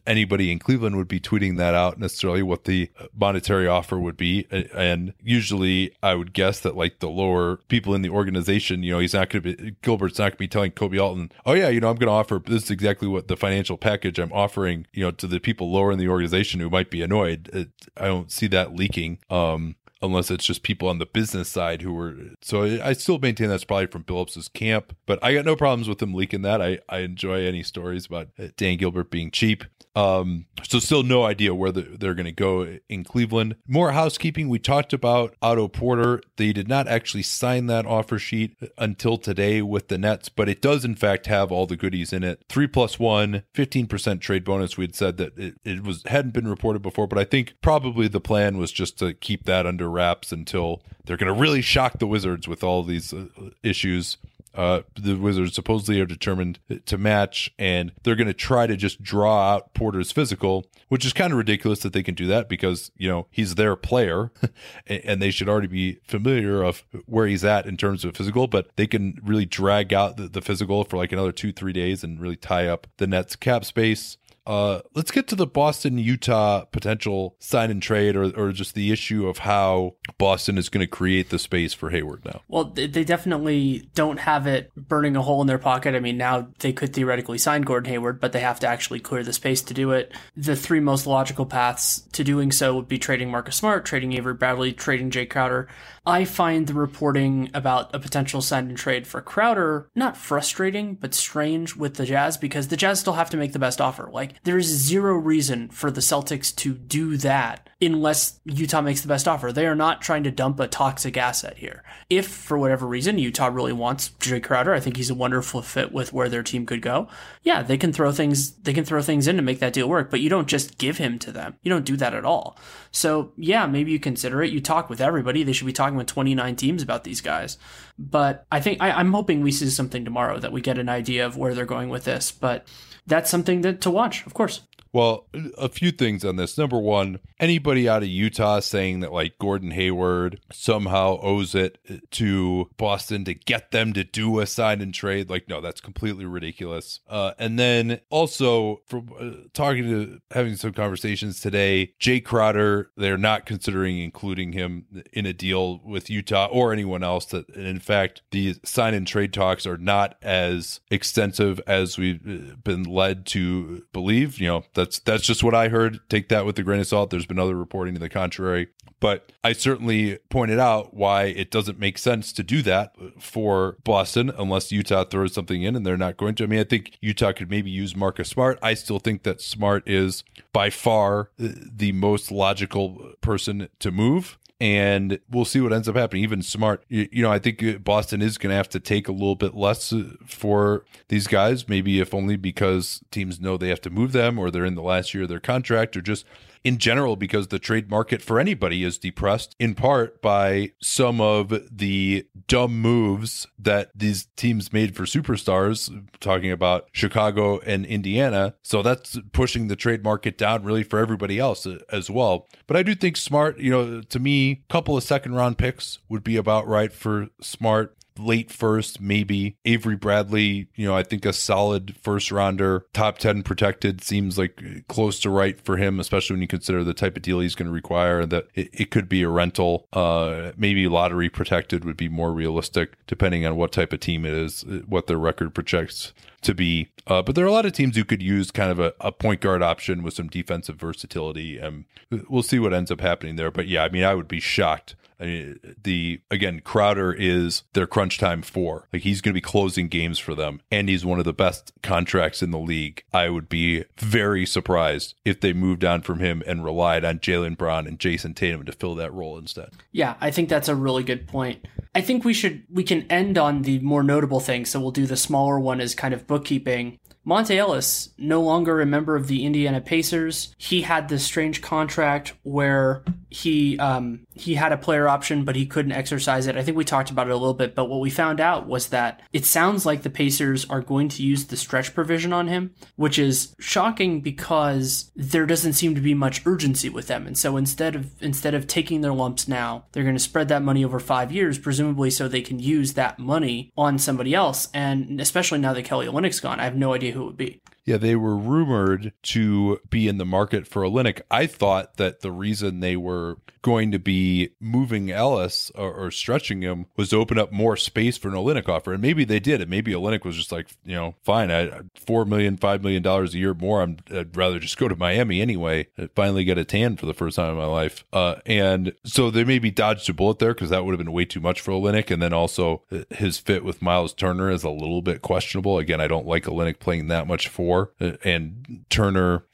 anybody in Cleveland would be tweeting that out necessarily what the monetary offer would be. And usually I would guess that like the lower people in the organization, you know, he's not going to be, Gilbert's not going to be telling Koby Altman, oh yeah, you know, I'm going to offer, this is exactly what the financial package I'm offering, you know, to the people lower in the organization who might be annoyed. It, I don't see that leaking. Um, unless it's just people on the business side who were. So I still maintain that's probably from Billups's camp, but I got no problems with him leaking that. I, I enjoy any stories about Dan Gilbert being cheap. Um, so still no idea where the, they're going to go in Cleveland. More housekeeping. We talked about Otto Porter. They did not actually sign that offer sheet until today with the Nets, but it does in fact have all the goodies in it. Three plus one, 15% trade bonus. We had said that it, it was hadn't been reported before, but I think probably the plan was just to keep that under wraps until they're going to really shock the Wizards with all these uh, issues. Uh, the Wizards supposedly are determined to match, and they're going to try to just draw out Porter's physical, which is kind of ridiculous that they can do that because you know he's their player, [LAUGHS] and they should already be familiar of where he's at in terms of physical. But they can really drag out the, the physical for like another two, three days and really tie up the Nets cap space. Uh, let's get to the Boston Utah potential sign and trade, or, or just the issue of how Boston is going to create the space for Hayward now. Well, they definitely don't have it burning a hole in their pocket. I mean, now they could theoretically sign Gordon Hayward, but they have to actually clear the space to do it. The three most logical paths to doing so would be trading Marcus Smart, trading Avery Bradley, trading Jae Crowder. I find the reporting about a potential sign and trade for Crowder not frustrating, but strange with the Jazz because the Jazz still have to make the best offer. Like, there is zero reason for the Celtics to do that unless Utah makes the best offer. They are not trying to dump a toxic asset here. If, for whatever reason, Utah really wants Jae Crowder, I think he's a wonderful fit with where their team could go. Yeah, they can throw things, they can throw things in to make that deal work, but you don't just give him to them. You don't do that at all. So yeah, maybe you consider it. You talk with everybody. They should be talking with 29 teams about these guys. But I think I, I'm hoping we see something tomorrow that we get an idea of where they're going with this. But that's something that, to watch, of course. Well, a few things on this. Number one, anybody out of Utah saying that like Gordon Hayward somehow owes it to Boston to get them to do a sign and trade, like, no, that's completely ridiculous. Uh, and then also, from uh, talking to having some conversations today, Jae Crowder, they're not considering including him in a deal with Utah or anyone else. That, in fact, the sign and trade talks are not as extensive as we've uh, been led to believe. You know, that That's that's just what I heard. Take that with a grain of salt. There's been other reporting to the contrary, but I certainly pointed out why it doesn't make sense to do that for Boston unless Utah throws something in, and they're not going to. I mean, I think Utah could maybe use Marcus Smart. I still think that Smart is by far the most logical person to move and we'll see what ends up happening. Even smart, you, you know, I think Boston is going to have to take a little bit less uh, for these guys, maybe if only because teams know they have to move them or they're in the last year of their contract or just in general because the trade market for anybody is depressed in part by some of the dumb moves that these teams made for superstars talking about Chicago and Indiana. So that's pushing the trade market down really for everybody else uh, as well. But I do think smart you know to me a couple of second round picks would be about right for smart late first, maybe. Avery Bradley, you know, I think a solid first rounder, top 10 protected seems like close to right for him, especially when you consider the type of deal he's going to require that it, it, could be a rental. Uh, maybe lottery protected would be more realistic, depending on what type of team it is, what their record projects to be. Uh, but there are a lot of teams who could use kind of a, a, point guard option with some defensive versatility, and we'll see what ends up happening there. But yeah, I mean, I would be shocked I mean, the again, Crowder is their crunch time four. Like he's going to be closing games for them, and he's one of the best contracts in the league. I would be very surprised if they moved on from him and relied on Jaylen Brown and Jayson Tatum to fill that role instead. Yeah, I think that's a really good point. I think we should we can end on the more notable things. So we'll do the smaller one as kind of bookkeeping. Monta Ellis, no longer a member of the Indiana Pacers. He had this strange contract where he um, he had a player option, but he couldn't exercise it. I think we talked about it a little bit, but what we found out was that it sounds like the Pacers are going to use the stretch provision on him, which is shocking because there doesn't seem to be much urgency with them. And so instead of instead of taking their lumps now, they're going to spread that money over five years, presumably so they can use that money on somebody else. And especially now that Kelly Olynyk's gone, I have no idea who it would be. Yeah, they were rumored to be in the market for Olynyk. I thought that the reason they were going to be moving Ellis or, or, stretching him was to open up more space for an Olynyk offer. And maybe they did. And maybe Olynyk was just like, you know, fine, I four million, five million dollars a year more. I'm, I'd rather just go to Miami anyway. I finally get a tan for the first time in my life. Uh, and so they maybe dodged a bullet there because that would have been way too much for Olynyk. And then also uh, his fit with Miles Turner is a little bit questionable. Again, I don't like Olynyk playing that much for uh, and Turner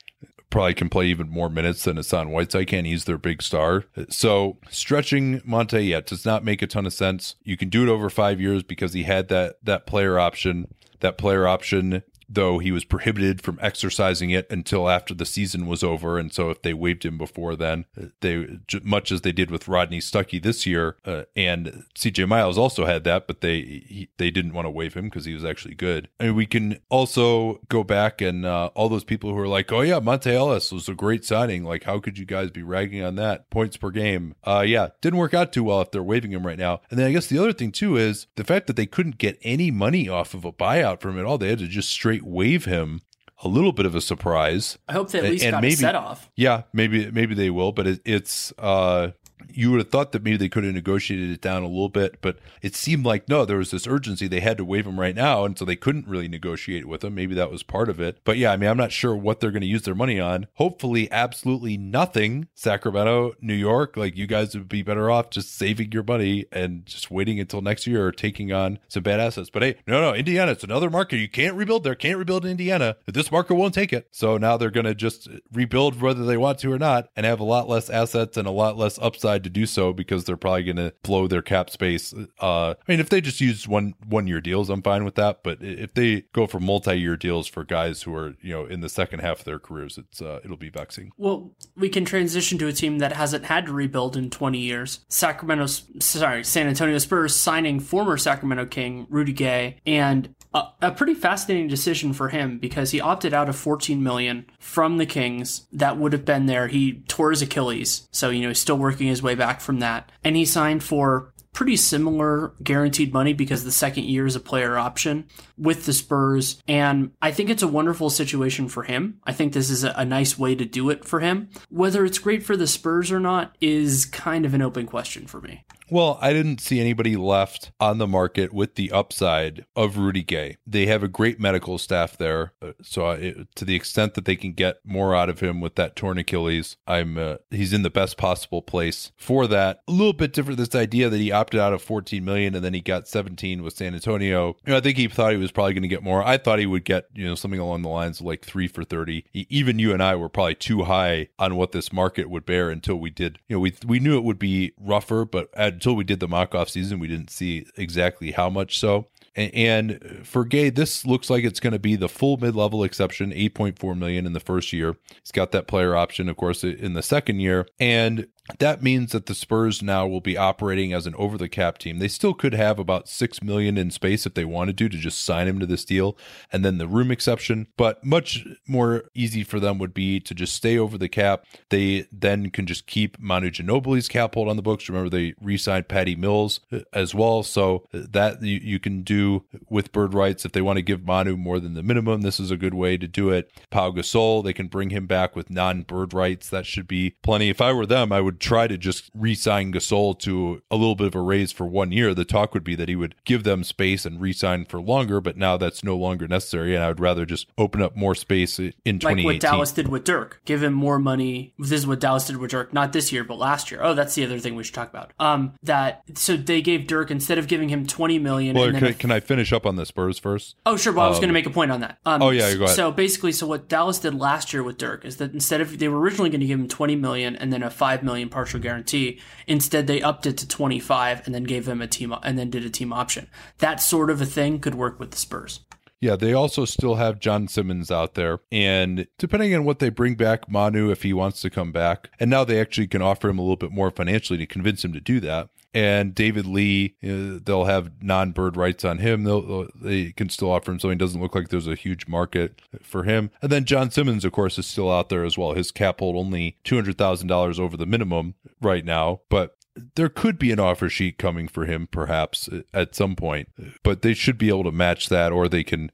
probably can play even more minutes than Hassan Whiteside can. He's their big star. So stretching Monta yet does not make a ton of sense. You can do it over five years because he had that that player option. That player option though he was prohibited from exercising it until after the season was over. And so if they waived him before then, they much as they did with Rodney Stuckey this year, uh, and CJ Miles also had that, but they he, they didn't want to waive him because he was actually good. And we can also go back and uh, all those people who are like, oh yeah, Monta Ellis was a great signing. Like, how could you guys be ragging on that points per game? Uh, yeah, didn't work out too well if they're waiving him right now. And then I guess the other thing too is the fact that they couldn't get any money off of a buyout from it all. They had to just straight waive him a little bit of a surprise. I hope they at least and got maybe, a set off. Yeah, maybe maybe they will, but it, it's uh you would have thought that maybe they could have negotiated it down a little bit, but it seemed like no, there was this urgency. They had to waive him right now, and so they couldn't really negotiate with him. Maybe that was part of it. But yeah, I mean, I'm not sure what they're going to use their money on. Hopefully, absolutely nothing. Sacramento, New York, like you guys would be better off just saving your money and just waiting until next year or taking on some bad assets. But hey, no, no, Indiana, it's another market. You can't rebuild there. Can't rebuild in Indiana. This market won't take it. So now they're going to just rebuild whether they want to or not and have a lot less assets and a lot less upside to do so because they're probably going to blow their cap space. Uh, I mean, if they just use one one year deals, I'm fine with that. But if they go for multi year deals for guys who are you know in the second half of their careers, it's uh, it'll be vexing. Well, we can transition to a team that hasn't had to rebuild in 20 years. Sacramento, sorry, San Antonio Spurs signing former Sacramento King Rudy Gay, and a, pretty fascinating decision for him because he opted out of 14 million from the Kings that would have been there. He tore his Achilles, so you know he's still working his way back from that, and he signed for pretty similar guaranteed money because the second year is a player option with the Spurs. And I think it's a wonderful situation for him. I think this is a, a nice way to do it for him. Whether it's great for the Spurs or not is kind of an open question for me. Well, I didn't see anybody left on the market with the upside of Rudy Gay. They have a great medical staff there, uh, so I, to the extent that they can get more out of him with that torn Achilles, I'm uh, he's in the best possible place for that. A little bit different this idea that he opted out of 14 million and then he got 17 with San Antonio. You know, I think he thought he was probably going to get more. I thought he would get you know something along the lines of like three for 30. Even you and I were probably too high on what this market would bear until we did. You know, we we knew it would be rougher, but until we did the mock off season, we didn't see exactly how much so. And for Gay, this looks like it's going to be the full mid-level exception, 8.4 million in the first year. He's got that player option, of course, in the second year. And that means that the Spurs now will be operating as an over the cap team. They still could have about 6 million in space if they wanted to to just sign him to this deal and then the room exception, but much more easy for them would be to just stay over the cap. They then can just keep Manu Ginobili's cap hold on the books. Remember they re-signed Patty Mills uh, as well, so that you, you can do with bird rights if they want to give Manu more than the minimum. This is a good way to do it. Pau Gasol, they can bring him back with non-bird rights. That should be plenty. If I were them, I would try to just re-sign Gasol to a little bit of a raise for one year, the talk would be that he would give them space and re-sign for longer. But now that's no longer necessary, and I would rather just open up more space in like 2018. Like what Dallas did with Dirk, give him more money. This is what Dallas did with Dirk, not this year, but last year. Oh, that's the other thing we should talk about. Um, that so they gave Dirk instead of giving him 20 million. Well, can, can, I finish up on the Spurs first? Oh, sure. Well, um, I was going to um, make a point on that. Um, oh yeah, go ahead. So basically, so what Dallas did last year with Dirk is that instead of they were originally going to give him 20 million and then a 5 million partial guarantee. Instead, they upped it to 25 and then gave him a team and then did a team option. That sort of a thing could work with the Spurs. Yeah, they also still have John Simmons out there. And depending on what they bring back, Manu, if he wants to come back, and now they actually can offer him a little bit more financially to convince him to do that. And David Lee, uh, they'll have non bird rights on him. They'll, they can still offer him something. Doesn't look like there's a huge market for him. And then John Simmons, of course, is still out there as well. His cap hold only $200,000 over the minimum right now. But there could be an offer sheet coming for him perhaps at some point but they should be able to match that or they can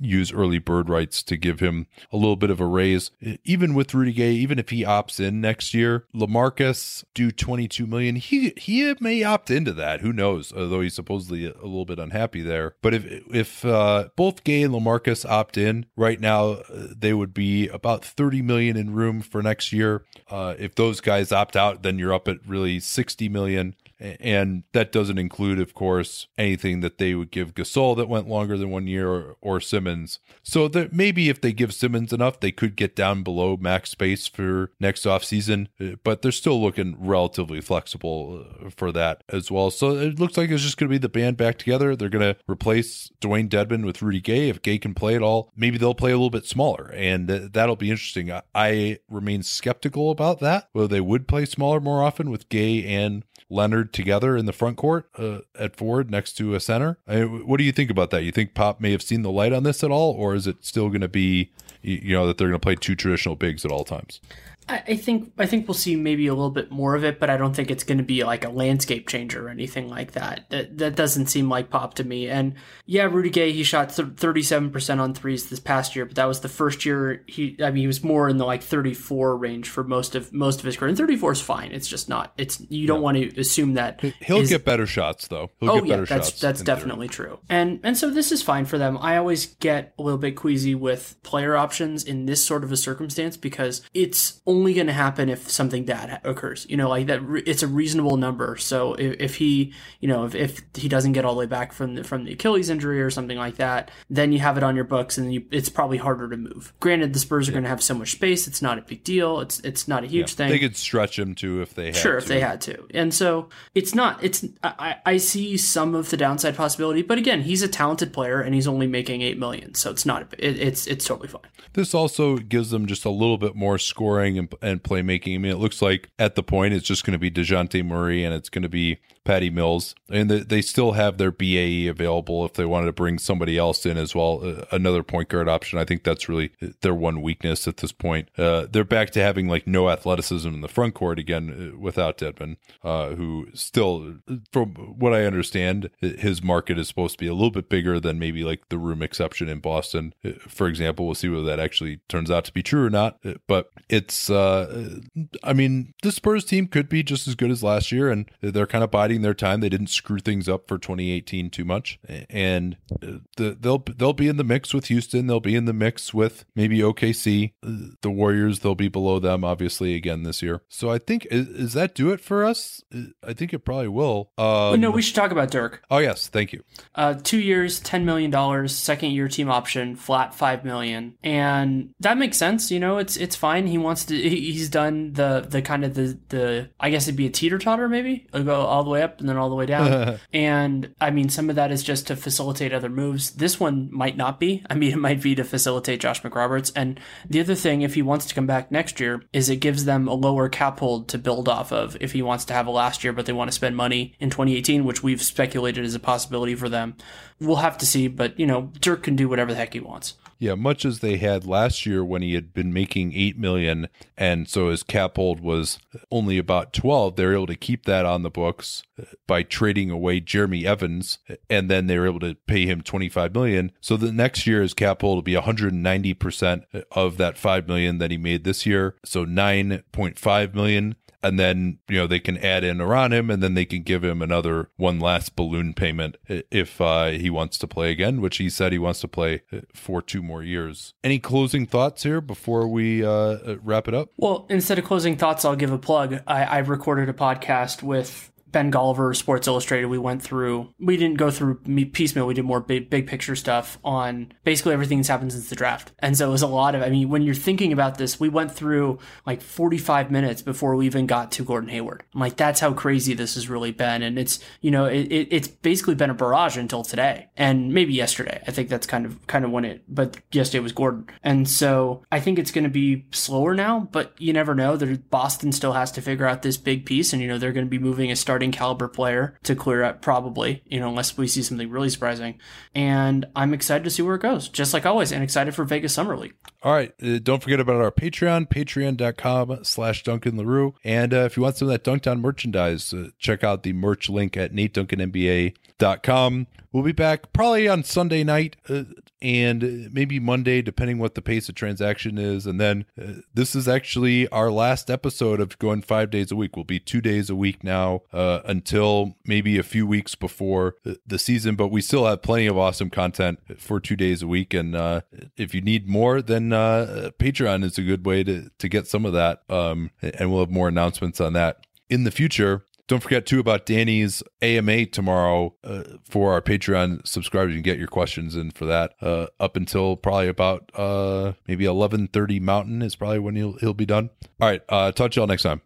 use early bird rights to give him a little bit of a raise. Even with Rudy Gay, even if he opts in next year, LaMarcus do 22 million. He he may opt into that. Who knows? Although he's supposedly a little bit unhappy there. But if if uh, both Gay and LaMarcus opt in right now, uh, they would be about 30 million in room for next year. Uh, if those guys opt out, then you're up at really 60 million. And that doesn't include, of course, anything that they would give Gasol that went longer than one year or, or Simmons. So that maybe if they give Simmons enough, they could get down below max space for next offseason. Uh, but they're still looking relatively flexible uh, for that as well. So it looks like it's just going to be the band back together. They're going to replace Dewayne Dedmon with Rudy Gay. If Gay can play at all, maybe they'll play a little bit smaller. And that'll be interesting. I remain skeptical about that, whether they would play smaller more often with Gay and Leonard together in the front court uh, at forward next to a center. I what do you think about that? You think Pop may have seen the light on this at all, or is it still going to be, you know, that they're going to play two traditional bigs at all times? I think I think we'll see maybe a little bit more of it, but I don't think it's going to be like a landscape changer or anything like that. That that doesn't seem like pop to me. And yeah, Rudy Gay he shot thirty seven percent on threes this past year, but that was the first year he. I mean, he was more in the like thirty four range for most of most of his career. And thirty four is fine. It's just not. It's you don't yeah. want to assume that he'll his, get better shots though. He'll oh yeah, that's that's definitely theory. true. And and so this is fine for them. I always get a little bit queasy with player options in this sort of a circumstance because it's only going to happen if something bad occurs. You know, like that. It's a reasonable number. So if, if he, you know, if, if he doesn't get all the way back from the from the Achilles injury or something like that, then you have it on your books, and you, it's probably harder to move. Granted, the Spurs are going to have so much space; it's not a big deal. It's it's not a huge yeah. thing. They could stretch him too if they had sure to. if they had to, and so it's not. It's I, I see some of the downside possibility, but again, he's a talented player, and he's only making eight million, so it's not. It, it's it's totally fine. This also gives them just a little bit more scoring and, and playmaking. I mean, it looks like at the point it's just going to be Dejounte Murray and it's going to be Patty Mills, and they, they still have their BAE available if they wanted to bring somebody else in as well, uh, another point guard option. I think that's really their one weakness at this point. Uh, they're back to having like no athleticism in the front court again uh, without Dedmon, uh, who still, from what I understand, his market is supposed to be a little bit bigger than maybe like the room exception in Boston, uh, for example. We'll see whether that actually turns out to be true or not. Uh, but it's, I mean, the Spurs team could be just as good as last year, and they're kind of biding their time. They didn't screw things up for 2018 too much, and the, they'll they'll be in the mix with Houston. They'll be in the mix with maybe OKC. The Warriors, they'll be below them, obviously, again this year. So I think is, is that do it for us? I think it probably will. Um, no, we should talk about Dirk. Oh yes, thank you. Uh, two years, ten million dollars, second year team option, flat five million, and that makes sense. You know, it's it's fine. He wants to. He's done the the kind of the the. I guess it'd be a teeter totter, maybe. It'll go all the way up and then all the way down. [LAUGHS] and I mean, some of that is just to facilitate other moves. This one might not be. I mean, [LAUGHS] it might be to facilitate Josh McRoberts. And the other thing, if he wants to come back next year, is it gives them a lower cap hold to build off of. If he wants to have a last year, but they want to spend money in 2018, which we've speculated is a possibility for them, we'll have to see. But you know, Dirk can do whatever the heck he wants. Yeah, much as they had last year when he had been making eight million, and so his cap hold was only about twelve. They were able to keep that on the books uh, by trading away Jeremy Evans, uh, and then they were able to pay him twenty five million. So the next year his cap hold will be one hundred and ninety percent uh, of that five million that he made this year. So nine point five million and then you know they can add in around him and then they can give him another one last balloon payment if uh, he wants to play again which he said he wants to play for two more years. Any closing thoughts here before we uh, wrap it up? Well instead of closing thoughts i'll give a plug. I, I recorded a podcast with Ben Golliver, Sports Illustrated, we went through, we didn't go through piecemeal, we did more big, big picture stuff on basically everything that's happened since the draft. And so it was a lot of, I mean, when you're thinking about this, we went through like 45 minutes before we even got to Gordon Hayward. I'm like, that's how crazy this has really been. And it's, you know, it, it, it's basically been a barrage until today and maybe yesterday. I think that's kind of, kind of when it, but yesterday was Gordon. And so I think it's going to be slower now, but you never know. Boston still has to figure out this big piece and, you know, they're going to be moving a starting starting caliber player to clear up, probably, you know, unless we see something really surprising. And I'm excited to see where it goes, just like always, and excited for Vegas Summer League. All right. Uh, don't forget about our Patreon, patreon.com slash Duncan Leroux. And uh, if you want some of that Dunc'd On merchandise, uh, check out the merch link at NateDuncanNBA.com. We'll be back probably on Sunday night uh, and maybe Monday, depending what the pace of transaction is. And then uh, this is actually our last episode of going five days a week. We'll be two days a week now uh, until maybe a few weeks before the season, but we still have plenty of awesome content for two days a week. And uh, if you need more, then uh, Patreon is a good way to, to get some of that. Um, and we'll have more announcements on that in the future. Don't forget too about Danny's AMA tomorrow uh, for our Patreon subscribers. You can get your questions in for that uh, up until probably about uh, maybe eleven thirty Mountain is probably when he'll he'll be done. All right, uh, talk to y'all next time.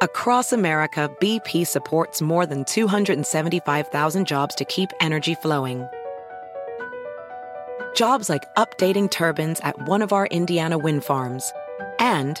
Across America, BP supports more than two hundred and seventy five thousand jobs to keep energy flowing. Jobs like updating turbines at one of our Indiana wind farms and